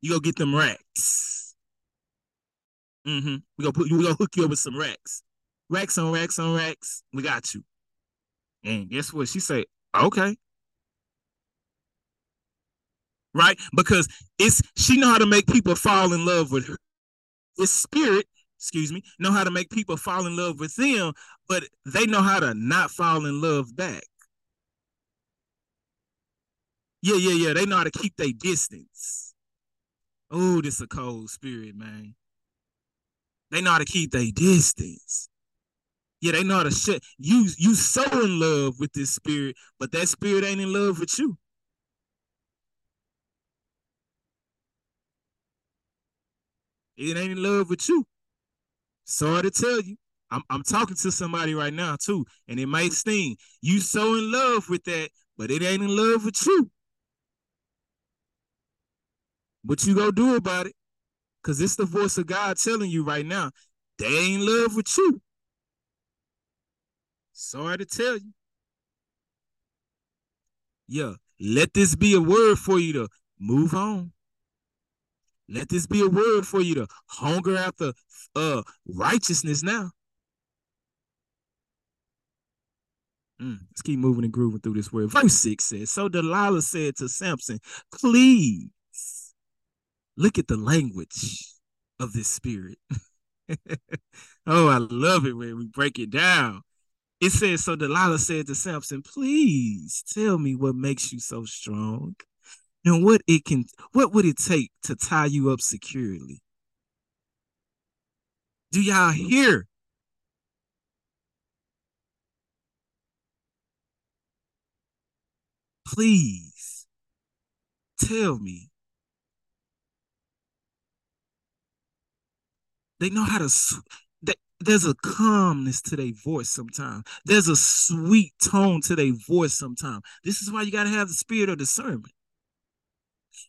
you go get them racks Mm-hmm. We gonna put. We gonna hook you up with some racks, racks on racks on racks. We got you. And guess what? She said, okay. Right? Because it's she know how to make people fall in love with her. It's spirit, excuse me, know how to make people fall in love with them, but they know how to not fall in love back. Yeah, yeah, yeah. They know how to keep their distance. Oh, this a cold spirit, man. They know how to keep their distance. Yeah, they know how to shut you. You so in love with this spirit, but that spirit ain't in love with you. It ain't in love with you. Sorry to tell you. I'm, I'm talking to somebody right now too, and it might sting. You so in love with that, but it ain't in love with you. What you gonna do about it? Because it's the voice of God telling you right now, they ain't in love with you. Sorry to tell you. Yeah, let this be a word for you to move on. Let this be a word for you to hunger after uh righteousness now. Mm, let's keep moving and grooving through this word. Verse 6 says, So Delilah said to Samson, Please look at the language of this spirit. (laughs) oh, I love it when we break it down. It says, So Delilah said to Samson, Please tell me what makes you so strong and what it can what would it take to tie you up securely? Do y'all hear? Please tell me. They know how to there's a calmness to their voice sometimes. There's a sweet tone to their voice sometimes. This is why you got to have the spirit of discernment.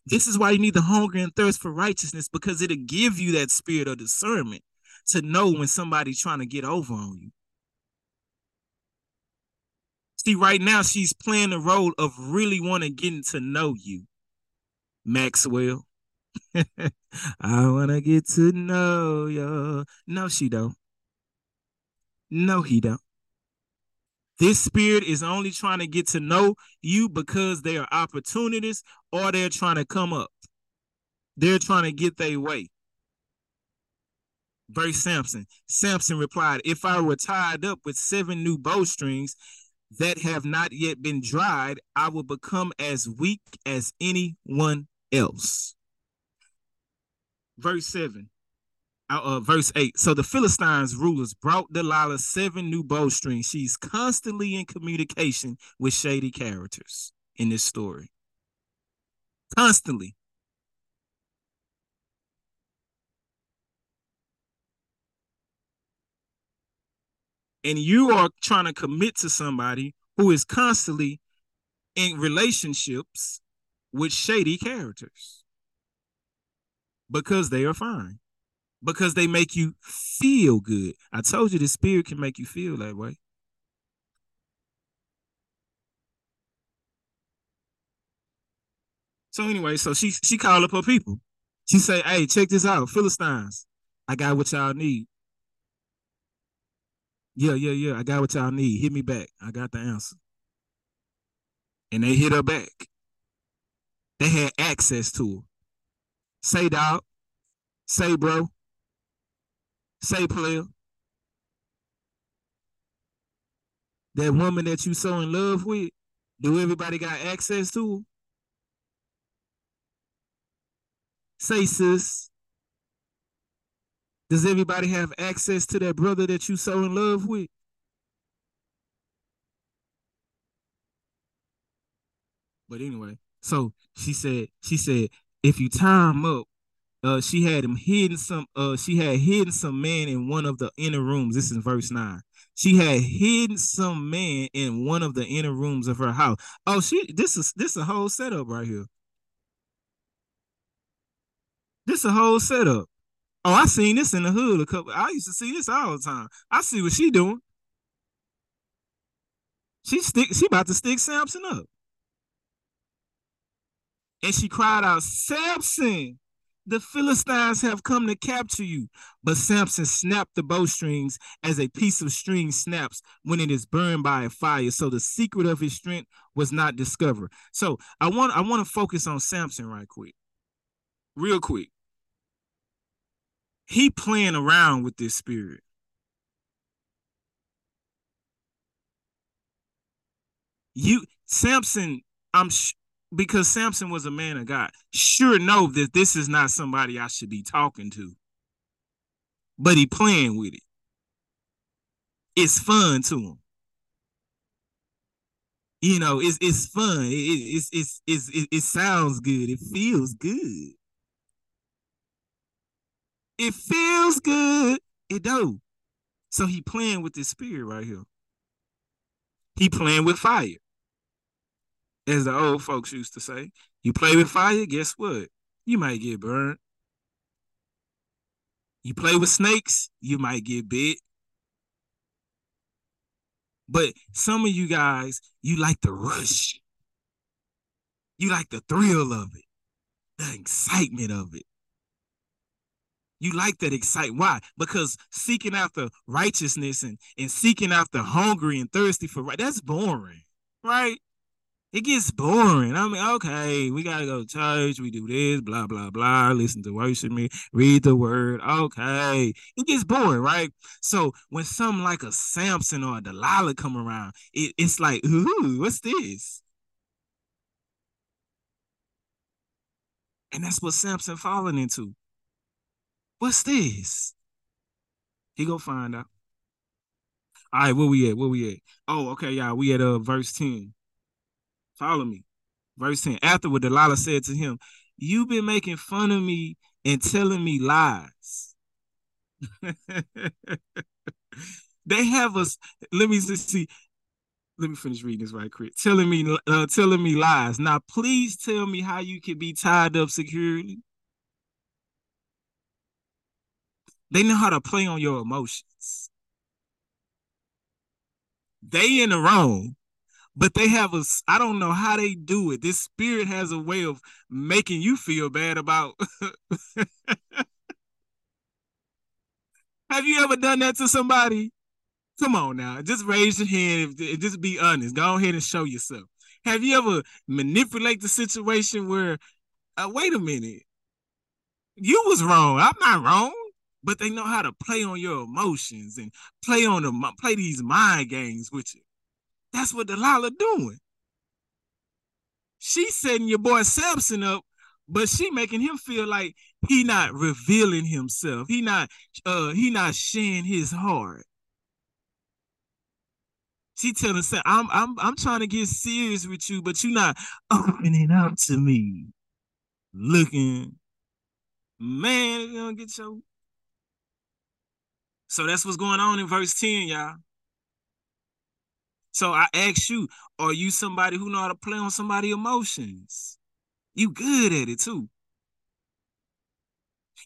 This is why you need the hunger and thirst for righteousness because it'll give you that spirit of discernment to know when somebody's trying to get over on you. See, right now she's playing the role of really wanting getting to know you, Maxwell. (laughs) I want to get to know you. No, she don't. No, he don't. This spirit is only trying to get to know you because they are opportunities or they're trying to come up. They're trying to get their way. Verse Samson. Samson replied, If I were tied up with seven new bowstrings that have not yet been dried, I will become as weak as anyone else. Verse 7 uh, uh, verse 8. So the Philistines' rulers brought Delilah seven new bowstrings. She's constantly in communication with shady characters in this story. Constantly. And you are trying to commit to somebody who is constantly in relationships with shady characters because they are fine because they make you feel good. I told you the spirit can make you feel that way. So anyway, so she she called up her people. She say, "Hey, check this out, Philistines. I got what y'all need. Yeah, yeah, yeah. I got what y'all need. Hit me back. I got the answer." And they hit her back. They had access to her. Say, dog. Say, bro. Say, player. That woman that you so in love with, do everybody got access to her? Say, sis. Does everybody have access to that brother that you so in love with? But anyway, so she said, she said, if you him up, uh, she had him hidden some uh she had hidden some man in one of the inner rooms. This is verse 9. She had hidden some man in one of the inner rooms of her house. Oh, she this is this is a whole setup right here. This is a whole setup. Oh, I seen this in the hood a couple. I used to see this all the time. I see what she doing. She stick. She about to stick Samson up, and she cried out, "Samson, the Philistines have come to capture you. But Samson snapped the bowstrings as a piece of string snaps when it is burned by a fire. So the secret of his strength was not discovered. So I want I want to focus on Samson right quick. Real quick. He playing around with this spirit. You Samson, I'm because Samson was a man of God, sure know that this is not somebody I should be talking to. But he playing with it. It's fun to him. You know, it's it's fun. It, it's, it's it's it, it sounds good. It feels good. It feels good. It do. So he playing with this spirit right here. He playing with fire as the old folks used to say. You play with fire, guess what? You might get burned. You play with snakes, you might get bit. But some of you guys, you like the rush. You like the thrill of it, the excitement of it. You like that excitement. Why? Because seeking after righteousness and, and seeking after hungry and thirsty for right, that's boring, right? It gets boring. I mean, okay, we gotta go to church, we do this, blah, blah, blah, listen to worship me, read the word. Okay. It gets boring, right? So when something like a Samson or a Delilah come around, it, it's like, ooh, what's this? And that's what Samson falling into. What's this? He go find out. All right, where we at? Where we at? Oh, okay, y'all. We at uh verse 10. Follow me. Verse 10. Afterward, Delilah said to him, You've been making fun of me and telling me lies. (laughs) they have us. Let me see let me finish reading this right quick. Telling me, uh, telling me lies. Now, please tell me how you can be tied up securely. They know how to play on your emotions. They in the wrong, but they have a. I don't know how they do it. This spirit has a way of making you feel bad about. (laughs) have you ever done that to somebody? Come on now, just raise your hand. and just be honest. Go ahead and show yourself. Have you ever manipulate the situation where, uh, wait a minute, you was wrong. I'm not wrong, but they know how to play on your emotions and play on the play these mind games with you. That's what Delilah doing. She's setting your boy Samson up, but she making him feel like he not revealing himself. He not uh he not sharing his heart. She telling us, I'm I'm I'm trying to get serious with you, but you're not opening up to me. Looking, man, you gonna get your. So that's what's going on in verse 10, y'all. So I ask you, are you somebody who know how to play on somebody's emotions? You good at it too.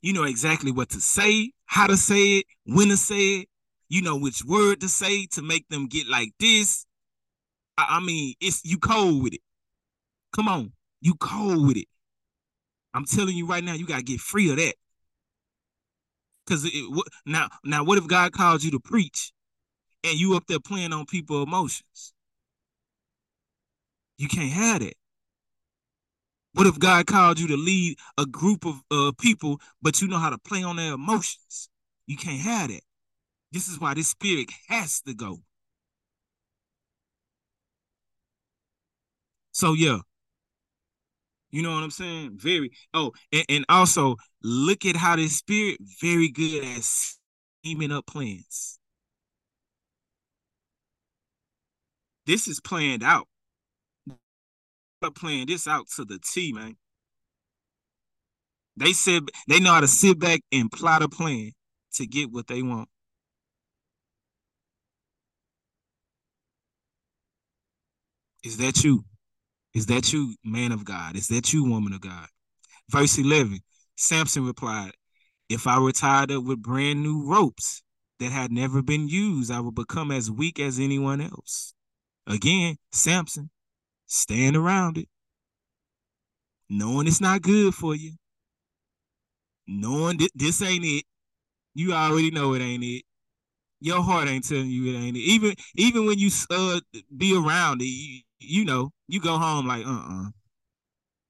You know exactly what to say, how to say it, when to say it, you know which word to say to make them get like this. I, I mean, it's you cold with it. Come on, you cold with it. I'm telling you right now, you gotta get free of that. Cause it, now, now, what if God calls you to preach, and you up there playing on people's emotions? You can't have that. What if God called you to lead a group of uh, people, but you know how to play on their emotions? You can't have that. This is why this spirit has to go. So yeah. You know what I'm saying? Very. Oh, and, and also look at how this spirit very good at scheming up plans. This is planned out. But playing this out to the T, man. They said they know how to sit back and plot a plan to get what they want. Is that you? Is that you, man of God? Is that you, woman of God? Verse 11 Samson replied, If I were tied up with brand new ropes that had never been used, I would become as weak as anyone else. Again, Samson, stand around it, knowing it's not good for you, knowing th- this ain't it. You already know it ain't it your heart ain't telling you it ain't it. Even even when you uh be around it, you, you know, you go home like, uh uh-uh. uh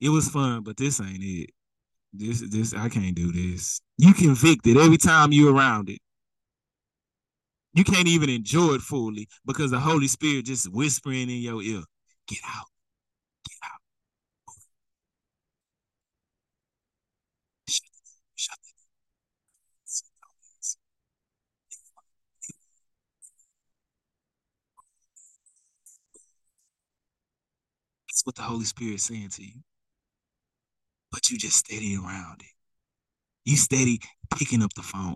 It was fun, but this ain't it. This this I can't do this. You convicted every time you around it. You can't even enjoy it fully because the Holy Spirit just whispering in your ear, get out, get out. Shut what the Holy Spirit is saying to you. But you just steady around it. You steady picking up the phone,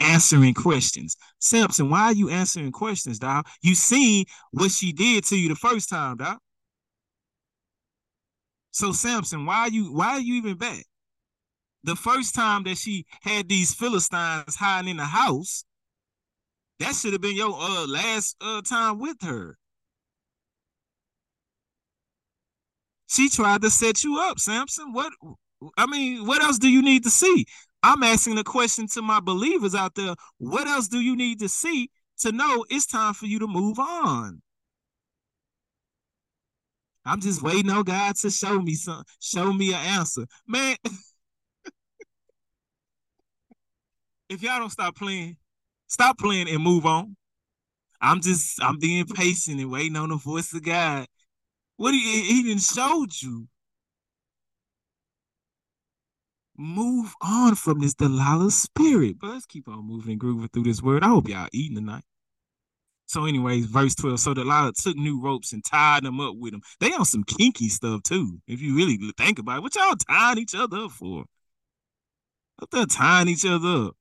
answering questions. Samson, why are you answering questions, dog? You seen what she did to you the first time, dog. So Samson, why are you why are you even back? The first time that she had these Philistines hiding in the house, That should have been your uh last uh time with her. She tried to set you up, Samson. What I mean, what else do you need to see? I'm asking the question to my believers out there. What else do you need to see to know it's time for you to move on? I'm just waiting on God to show me some, show me an answer. Man, (laughs) if y'all don't stop playing, stop playing and move on. I'm just I'm being patient and waiting on the voice of God. What he he didn't showed you. Move on from this Delilah spirit. But let's keep on moving and grooving through this word. I hope y'all eating tonight. So, anyways, verse 12. So Delilah took new ropes and tied them up with them. They on some kinky stuff too. If you really think about it, what y'all tying each other up for? What they're tying each other up.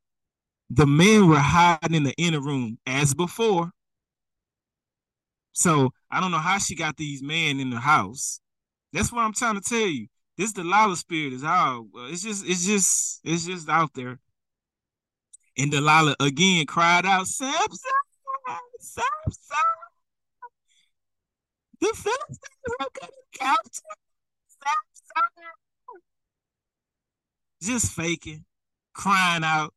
The men were hiding in the inner room as before. So I don't know how she got these men in the house. That's what I'm trying to tell you. This the Delilah spirit is how it's just it's just it's just out there. And Delilah again cried out, Samson, Samson. The Philistines are gonna capture Samson. Just faking, crying out.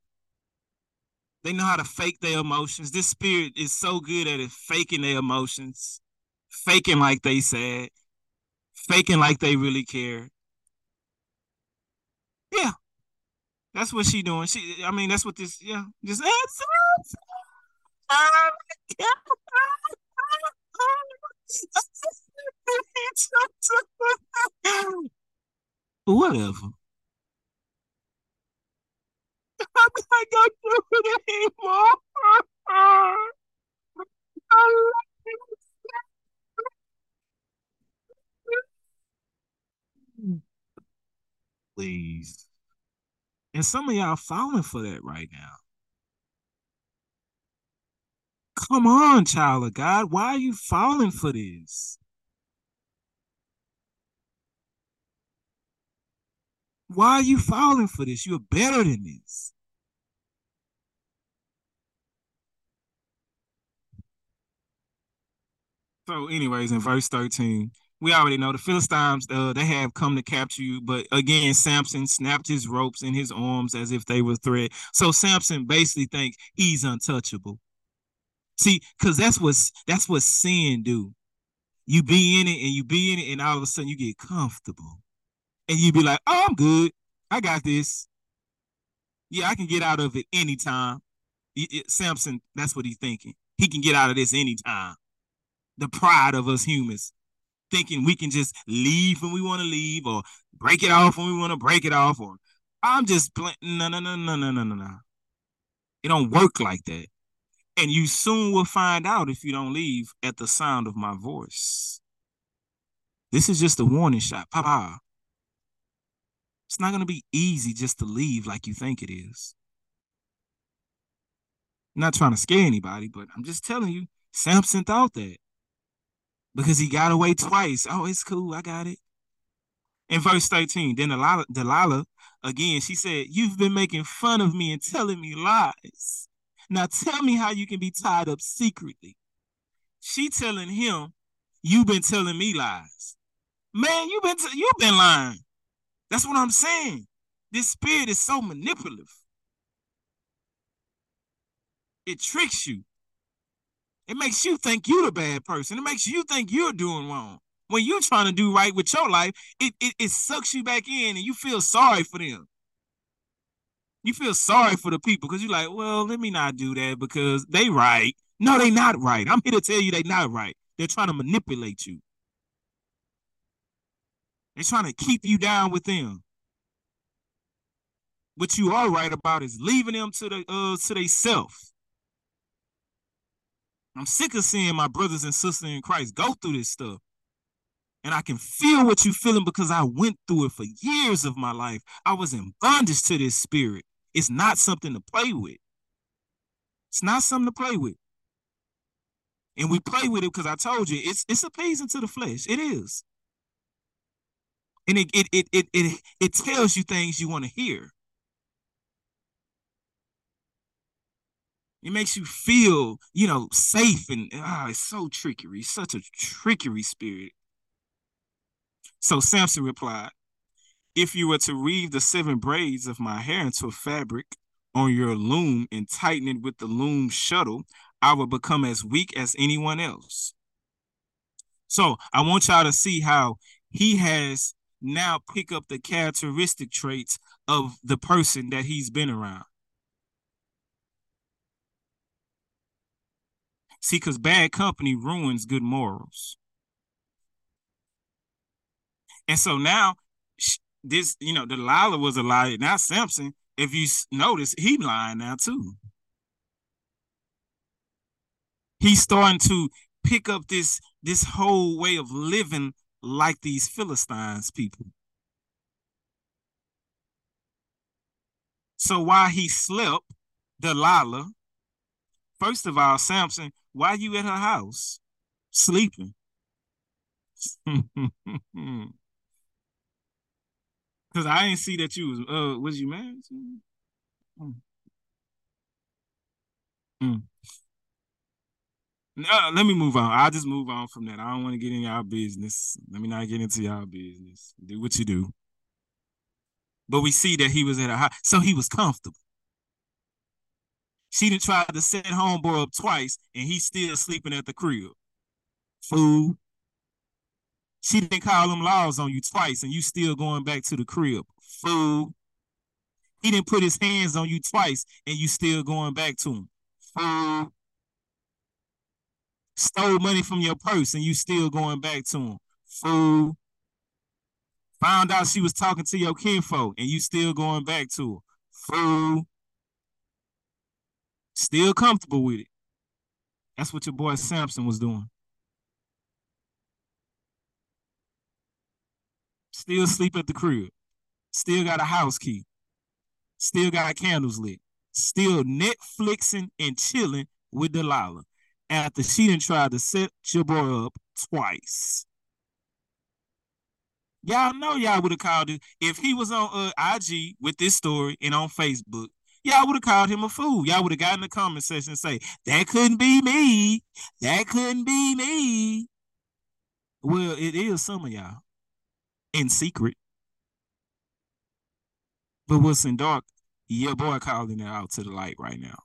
They know how to fake their emotions. This spirit is so good at it, faking their emotions, faking like they sad, faking like they really care. Yeah, that's what she doing. She, I mean, that's what this. Yeah, just. (laughs) Whatever. I'm not gonna do it anymore. Please. And some of y'all falling for that right now. Come on, child of God. Why are you falling for this? Why are you falling for this? You're better than this. So, anyways, in verse 13, we already know the Philistines, uh, they have come to capture you. But again, Samson snapped his ropes in his arms as if they were thread. So Samson basically thinks he's untouchable. See, because that's what that's what sin do. You be in it and you be in it, and all of a sudden you get comfortable. And you be like, oh, I'm good. I got this. Yeah, I can get out of it anytime. It, it, Samson, that's what he's thinking. He can get out of this anytime. The pride of us humans thinking we can just leave when we want to leave or break it off when we want to break it off or I'm just playing. No, no, no, no, no, no, no, no. It don't work like that. And you soon will find out if you don't leave at the sound of my voice. This is just a warning shot. Papa. It's not going to be easy just to leave like you think it is. I'm not trying to scare anybody, but I'm just telling you, Samson thought that because he got away twice. Oh, it's cool. I got it. In verse 13, then Delilah, Delilah, again, she said, You've been making fun of me and telling me lies. Now tell me how you can be tied up secretly. She telling him, You've been telling me lies. Man, you've been t- you've been lying. That's what I'm saying. This spirit is so manipulative. It tricks you. It makes you think you're the bad person. It makes you think you're doing wrong. When you're trying to do right with your life, it, it, it sucks you back in and you feel sorry for them. You feel sorry for the people because you're like, well, let me not do that because they right. No, they not right. I'm here to tell you they not right. They're trying to manipulate you. They're trying to keep you down with them. What you are right about is leaving them to the uh to they self. I'm sick of seeing my brothers and sisters in Christ go through this stuff. And I can feel what you're feeling because I went through it for years of my life. I was in bondage to this spirit. It's not something to play with. It's not something to play with. And we play with it because I told you it's it's appeasing to the flesh. It is. And it it it it it, it tells you things you want to hear. It makes you feel, you know, safe and ah, it's so trickery, such a trickery spirit. So Samson replied, If you were to weave the seven braids of my hair into a fabric on your loom and tighten it with the loom shuttle, I will become as weak as anyone else. So I want y'all to see how he has now pick up the characteristic traits of the person that he's been around. See, because bad company ruins good morals. And so now, this, you know, Delilah was a liar. Now Samson, if you notice, he lying now too. He's starting to pick up this this whole way of living like these Philistines people. So while he slept, Delilah, first of all, Samson, why you at her house sleeping? (laughs) Cause I didn't see that you was uh was you married? Mm. Mm. Uh, let me move on. I'll just move on from that. I don't want to get in y'all business. Let me not get into y'all business. Do what you do. But we see that he was at a high, so he was comfortable. She done tried to set homeboy up twice, and he's still sleeping at the crib. Fool. She didn't call them laws on you twice, and you still going back to the crib. Fool. He didn't put his hands on you twice, and you still going back to him. Fool stole money from your purse and you still going back to him. Fool. Found out she was talking to your kinfolk and you still going back to her. Fool. Still comfortable with it. That's what your boy Samson was doing. Still sleep at the crib. Still got a house key. Still got candles lit. Still Netflixing and chilling with Delilah after she didn't try to set your boy up twice. Y'all know y'all would have called it if he was on uh, IG with this story and on Facebook. Y'all would have called him a fool. Y'all would have gotten in the comment section and say, that couldn't be me. That couldn't be me. Well, it is some of y'all in secret. But what's in dark, your boy calling it out to the light right now.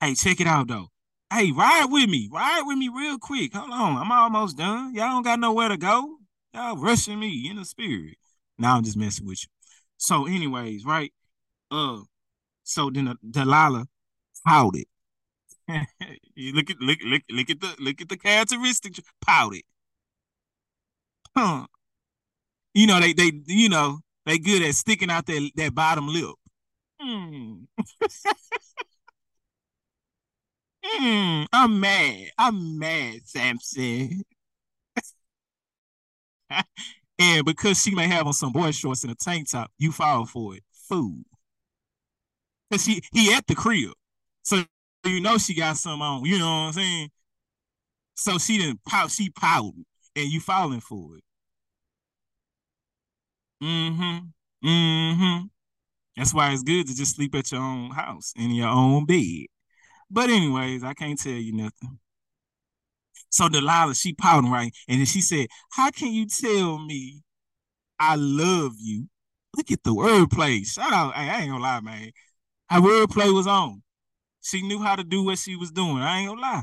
Hey, check it out though. Hey, ride with me. Ride with me real quick. Hold on. I'm almost done. Y'all don't got nowhere to go. Y'all rushing me in the spirit. Now I'm just messing with you. So, anyways, right? Uh, so then Delilah pouted. you (laughs) look at look look look at the look at the characteristics. Pouted. Huh. You know, they they you know, they good at sticking out that, that bottom lip. Hmm. (laughs) Mm, I'm mad. I'm mad, Samson. (laughs) and because she may have on some boy shorts and a tank top, you fall for it. Fool. Cause she he at the crib. So you know she got some on, you know what I'm saying? So she didn't pout, she pouted, and you falling for it. Mm-hmm. Mm-hmm. That's why it's good to just sleep at your own house in your own bed. But anyways, I can't tell you nothing. So Delilah, she pouting right, and then she said, "How can you tell me I love you?" Look at the wordplay. Shout out! Hey, I ain't gonna lie, man. Her wordplay was on. She knew how to do what she was doing. I ain't gonna lie.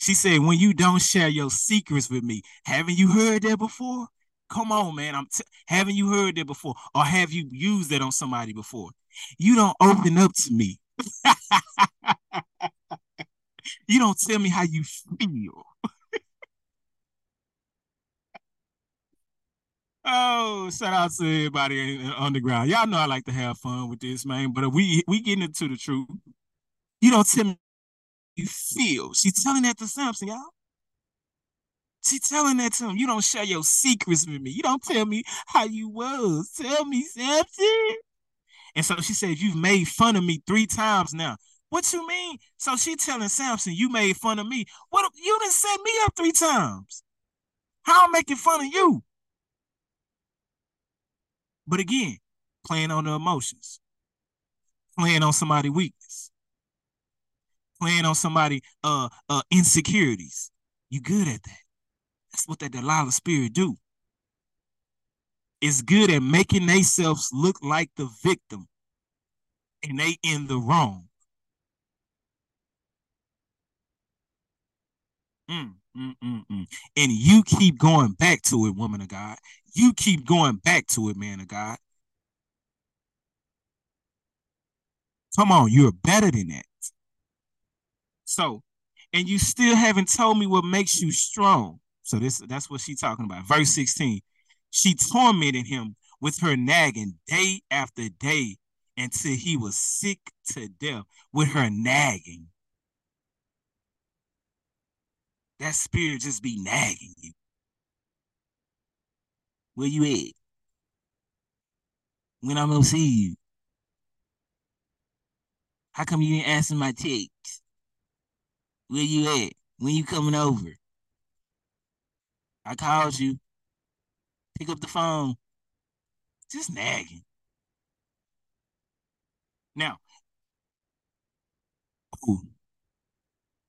She said, "When you don't share your secrets with me, haven't you heard that before? Come on, man. I'm t- haven't you heard that before, or have you used that on somebody before? You don't open up to me." (laughs) you don't tell me how you feel. Oh, shout out to everybody in the underground. Y'all know I like to have fun with this, man. But we we getting into the truth. You don't tell me you feel. She's telling that to Samson, y'all. She telling that to him. You don't share your secrets with me. You don't tell me how you was. Tell me, Samson. And so she said, You've made fun of me three times now. What you mean? So she telling Samson, you made fun of me. What you didn't set me up three times. How I'm making fun of you? But again, playing on the emotions, playing on somebody's weakness. playing on somebody uh uh insecurities. You good at that. That's what that Delilah spirit do. It's good at making themselves look like the victim and they in the wrong. Mm, mm, mm, mm. And you keep going back to it, woman of God. You keep going back to it, man of God. Come on, you're better than that. So, and you still haven't told me what makes you strong. So this that's what she's talking about. Verse 16. She tormented him with her nagging day after day until he was sick to death with her nagging. That spirit just be nagging you. Where you at? When I'm gonna see you? How come you ain't answering my text? Where you at? When you coming over? I called you. Pick up the phone. Just nagging. Now,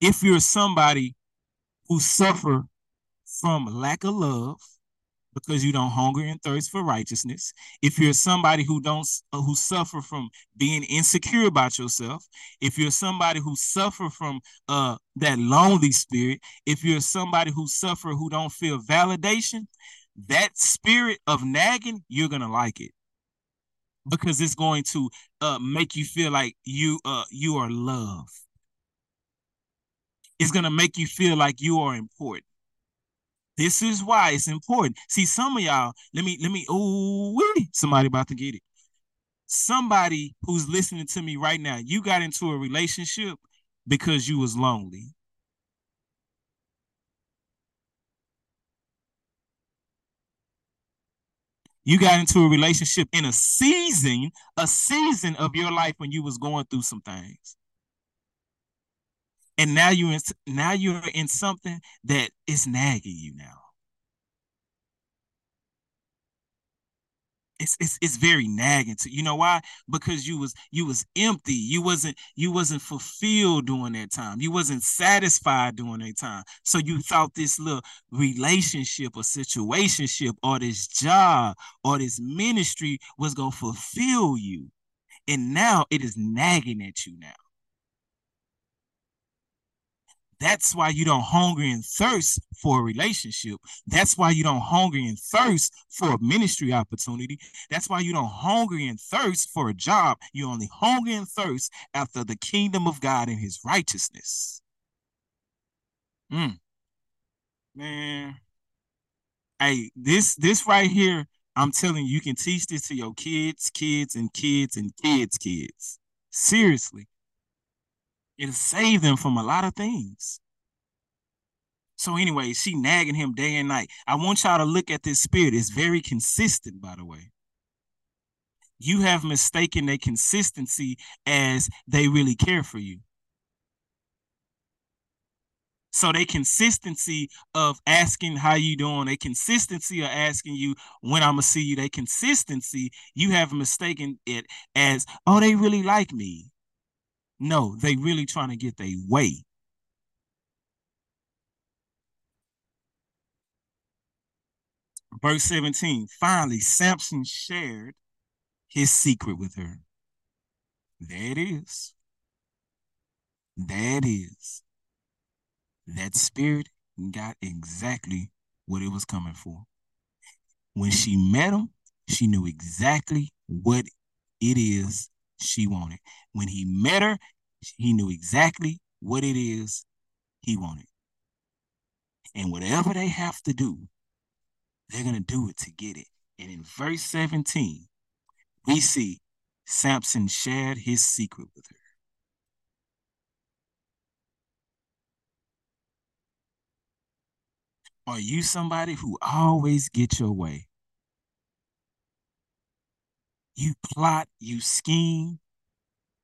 if you're somebody who suffer from lack of love because you don't hunger and thirst for righteousness. If you're somebody who don't uh, who suffer from being insecure about yourself if you're somebody who suffer from uh that lonely spirit if you're somebody who suffer who don't feel validation that spirit of nagging you're gonna like it. Because it's going to uh make you feel like you uh you are loved it's going to make you feel like you are important. This is why it's important. See, some of y'all, let me, let me, oh, somebody about to get it. Somebody who's listening to me right now, you got into a relationship because you was lonely. You got into a relationship in a season, a season of your life when you was going through some things and now you're in now you're in something that is nagging you now. It's it's it's very nagging to you know why? Because you was you was empty. You wasn't you wasn't fulfilled during that time. You wasn't satisfied during that time. So you thought this little relationship or situationship or this job or this ministry was gonna fulfill you. And now it is nagging at you now that's why you don't hunger and thirst for a relationship. That's why you don't hunger and thirst for a ministry opportunity. That's why you don't hunger and thirst for a job. You only hunger and thirst after the kingdom of God and his righteousness. Mm. Man. Hey, this this right here, I'm telling you, you can teach this to your kids, kids, and kids, and kids, kids. Seriously it'll save them from a lot of things. So anyway, she nagging him day and night. I want y'all to look at this spirit. It's very consistent, by the way. You have mistaken their consistency as they really care for you. So they consistency of asking how you doing, a consistency of asking you when I'm gonna see you, they consistency, you have mistaken it as, oh, they really like me. No, they really trying to get their way. Verse 17, finally, Samson shared his secret with her. There it is. That is. That spirit got exactly what it was coming for. When she met him, she knew exactly what it is she wanted. When he met her, he knew exactly what it is he wanted. And whatever they have to do, they're going to do it to get it. And in verse 17, we see Samson shared his secret with her. Are you somebody who always gets your way? You plot, you scheme,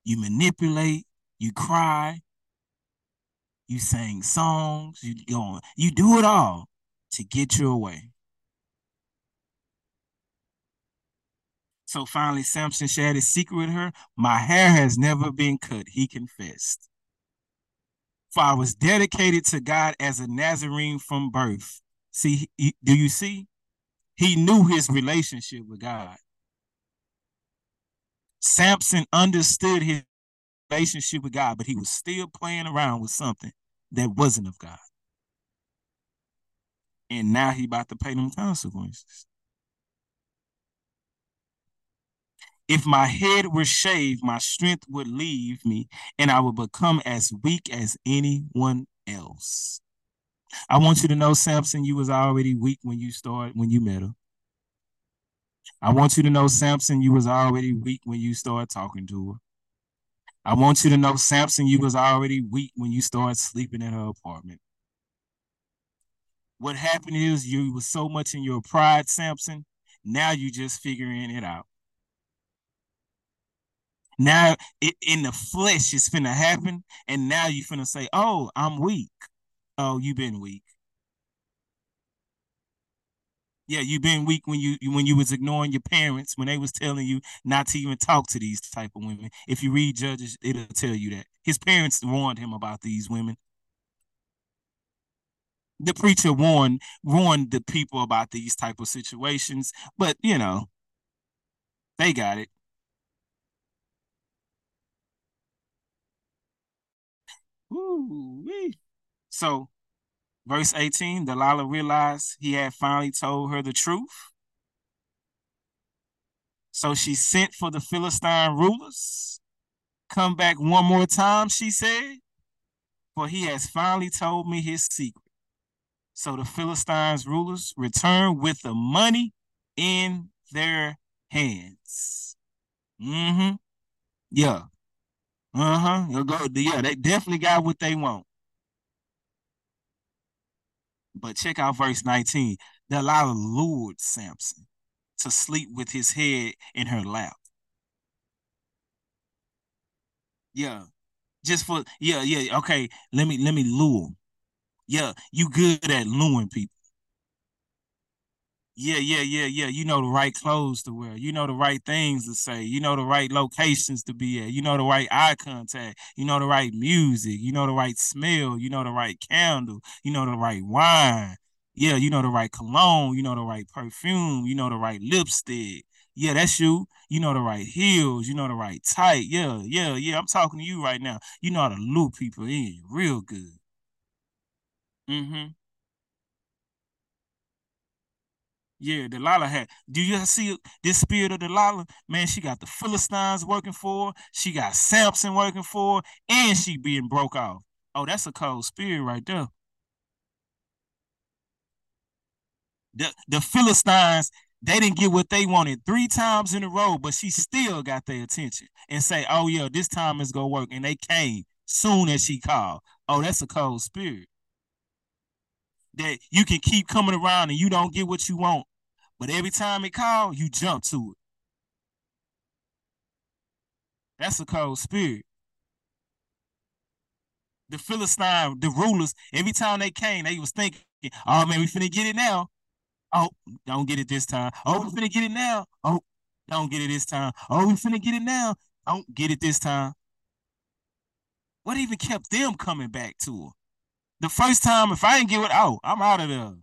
you manipulate, you cry, you sing songs, you go on, you do it all to get your way. So finally, Samson shared his secret with her. My hair has never been cut, he confessed. For I was dedicated to God as a Nazarene from birth. See, do you see? He knew his relationship with God. Samson understood his relationship with God, but he was still playing around with something that wasn't of God. And now he about to pay them consequences. If my head were shaved, my strength would leave me, and I would become as weak as anyone else. I want you to know, Samson, you was already weak when you started when you met her. I want you to know, Samson, you was already weak when you started talking to her. I want you to know, Samson, you was already weak when you started sleeping in her apartment. What happened is you was so much in your pride, Samson. Now you just figuring it out. Now it in the flesh it's finna happen, and now you finna say, "Oh, I'm weak." Oh, you been weak. Yeah, you've been weak when you when you was ignoring your parents when they was telling you not to even talk to these type of women. If you read Judges, it'll tell you that his parents warned him about these women. The preacher warned warned the people about these type of situations, but you know, they got it. Ooh, so Verse 18 Delilah realized he had finally told her the truth. So she sent for the Philistine rulers. Come back one more time, she said, for he has finally told me his secret. So the Philistines rulers returned with the money in their hands. Mm-hmm. Yeah. Uh-huh. Yeah, they definitely got what they want. But check out verse 19. Delilah lured Samson to sleep with his head in her lap. Yeah. Just for yeah, yeah, okay. Let me let me lure. Yeah, you good at luring people. Yeah, yeah, yeah, yeah. You know the right clothes to wear. You know the right things to say. You know the right locations to be at. You know the right eye contact. You know the right music. You know the right smell. You know the right candle. You know the right wine. Yeah, you know the right cologne. You know the right perfume. You know the right lipstick. Yeah, that's you. You know the right heels. You know the right tight. Yeah, yeah, yeah. I'm talking to you right now. You know how to lure people in real good. Mm-hmm. Yeah, Delilah had. Do you see this spirit of Delilah? Man, she got the Philistines working for her. She got Samson working for her, and she being broke off. Oh, that's a cold spirit right there. The the Philistines, they didn't get what they wanted three times in a row, but she still got their attention and say, "Oh yeah, this time it's gonna work." And they came soon as she called. Oh, that's a cold spirit. That you can keep coming around and you don't get what you want, but every time it called, you jump to it. That's a cold spirit. The Philistine, the rulers, every time they came, they was thinking, oh man, we finna get it now. Oh, don't get it this time. Oh, we finna get it now. Oh, don't get it this time. Oh, we finna get it now. Don't get it this time. What even kept them coming back to her? The first time, if I didn't get it, oh, I'm out of there.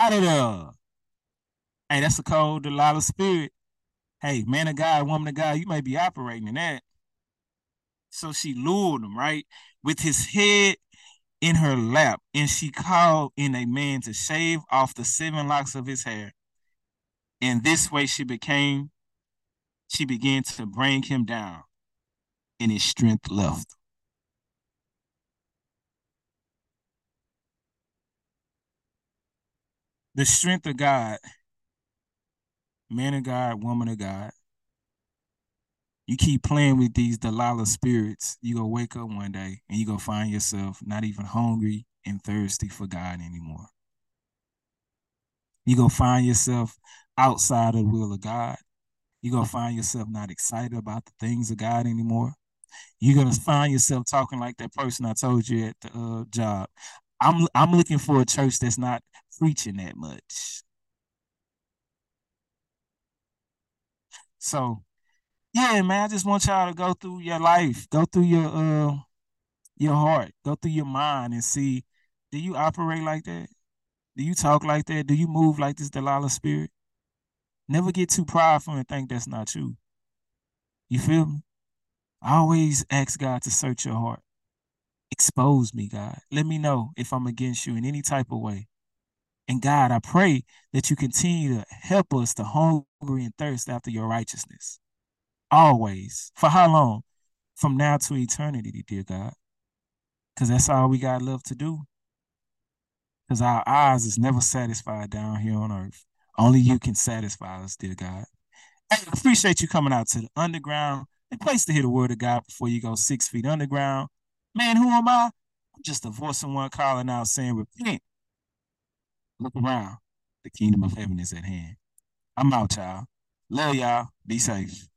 Out of there. Hey, that's a cold Delilah spirit. Hey, man of God, woman of God, you may be operating in that. So she lured him, right? With his head in her lap, and she called in a man to shave off the seven locks of his hair. And this way she became, she began to bring him down, and his strength left. The strength of God man of God, woman of God, you keep playing with these Delilah spirits, you go wake up one day and you go find yourself not even hungry and thirsty for God anymore. You go find yourself outside of the will of God. You gonna find yourself not excited about the things of God anymore. You're gonna find yourself talking like that person I told you at the uh, job. I'm I'm looking for a church that's not preaching that much. So, yeah, man, I just want y'all to go through your life, go through your uh your heart, go through your mind and see do you operate like that? Do you talk like that? Do you move like this Delilah spirit? Never get too prideful and think that's not you. You feel me? Always ask God to search your heart. Expose me, God. Let me know if I'm against you in any type of way. And God, I pray that you continue to help us to hunger and thirst after your righteousness. Always. For how long? From now to eternity, dear God. Because that's all we got love to do. Because our eyes is never satisfied down here on earth. Only you can satisfy us, dear God. I appreciate you coming out to the underground. A place to hear the word of God before you go six feet underground. Man, who am I? I'm just a voice of one calling out saying, repent. Look around. The kingdom of heaven is at hand. I'm out, y'all. Love y'all. Be safe.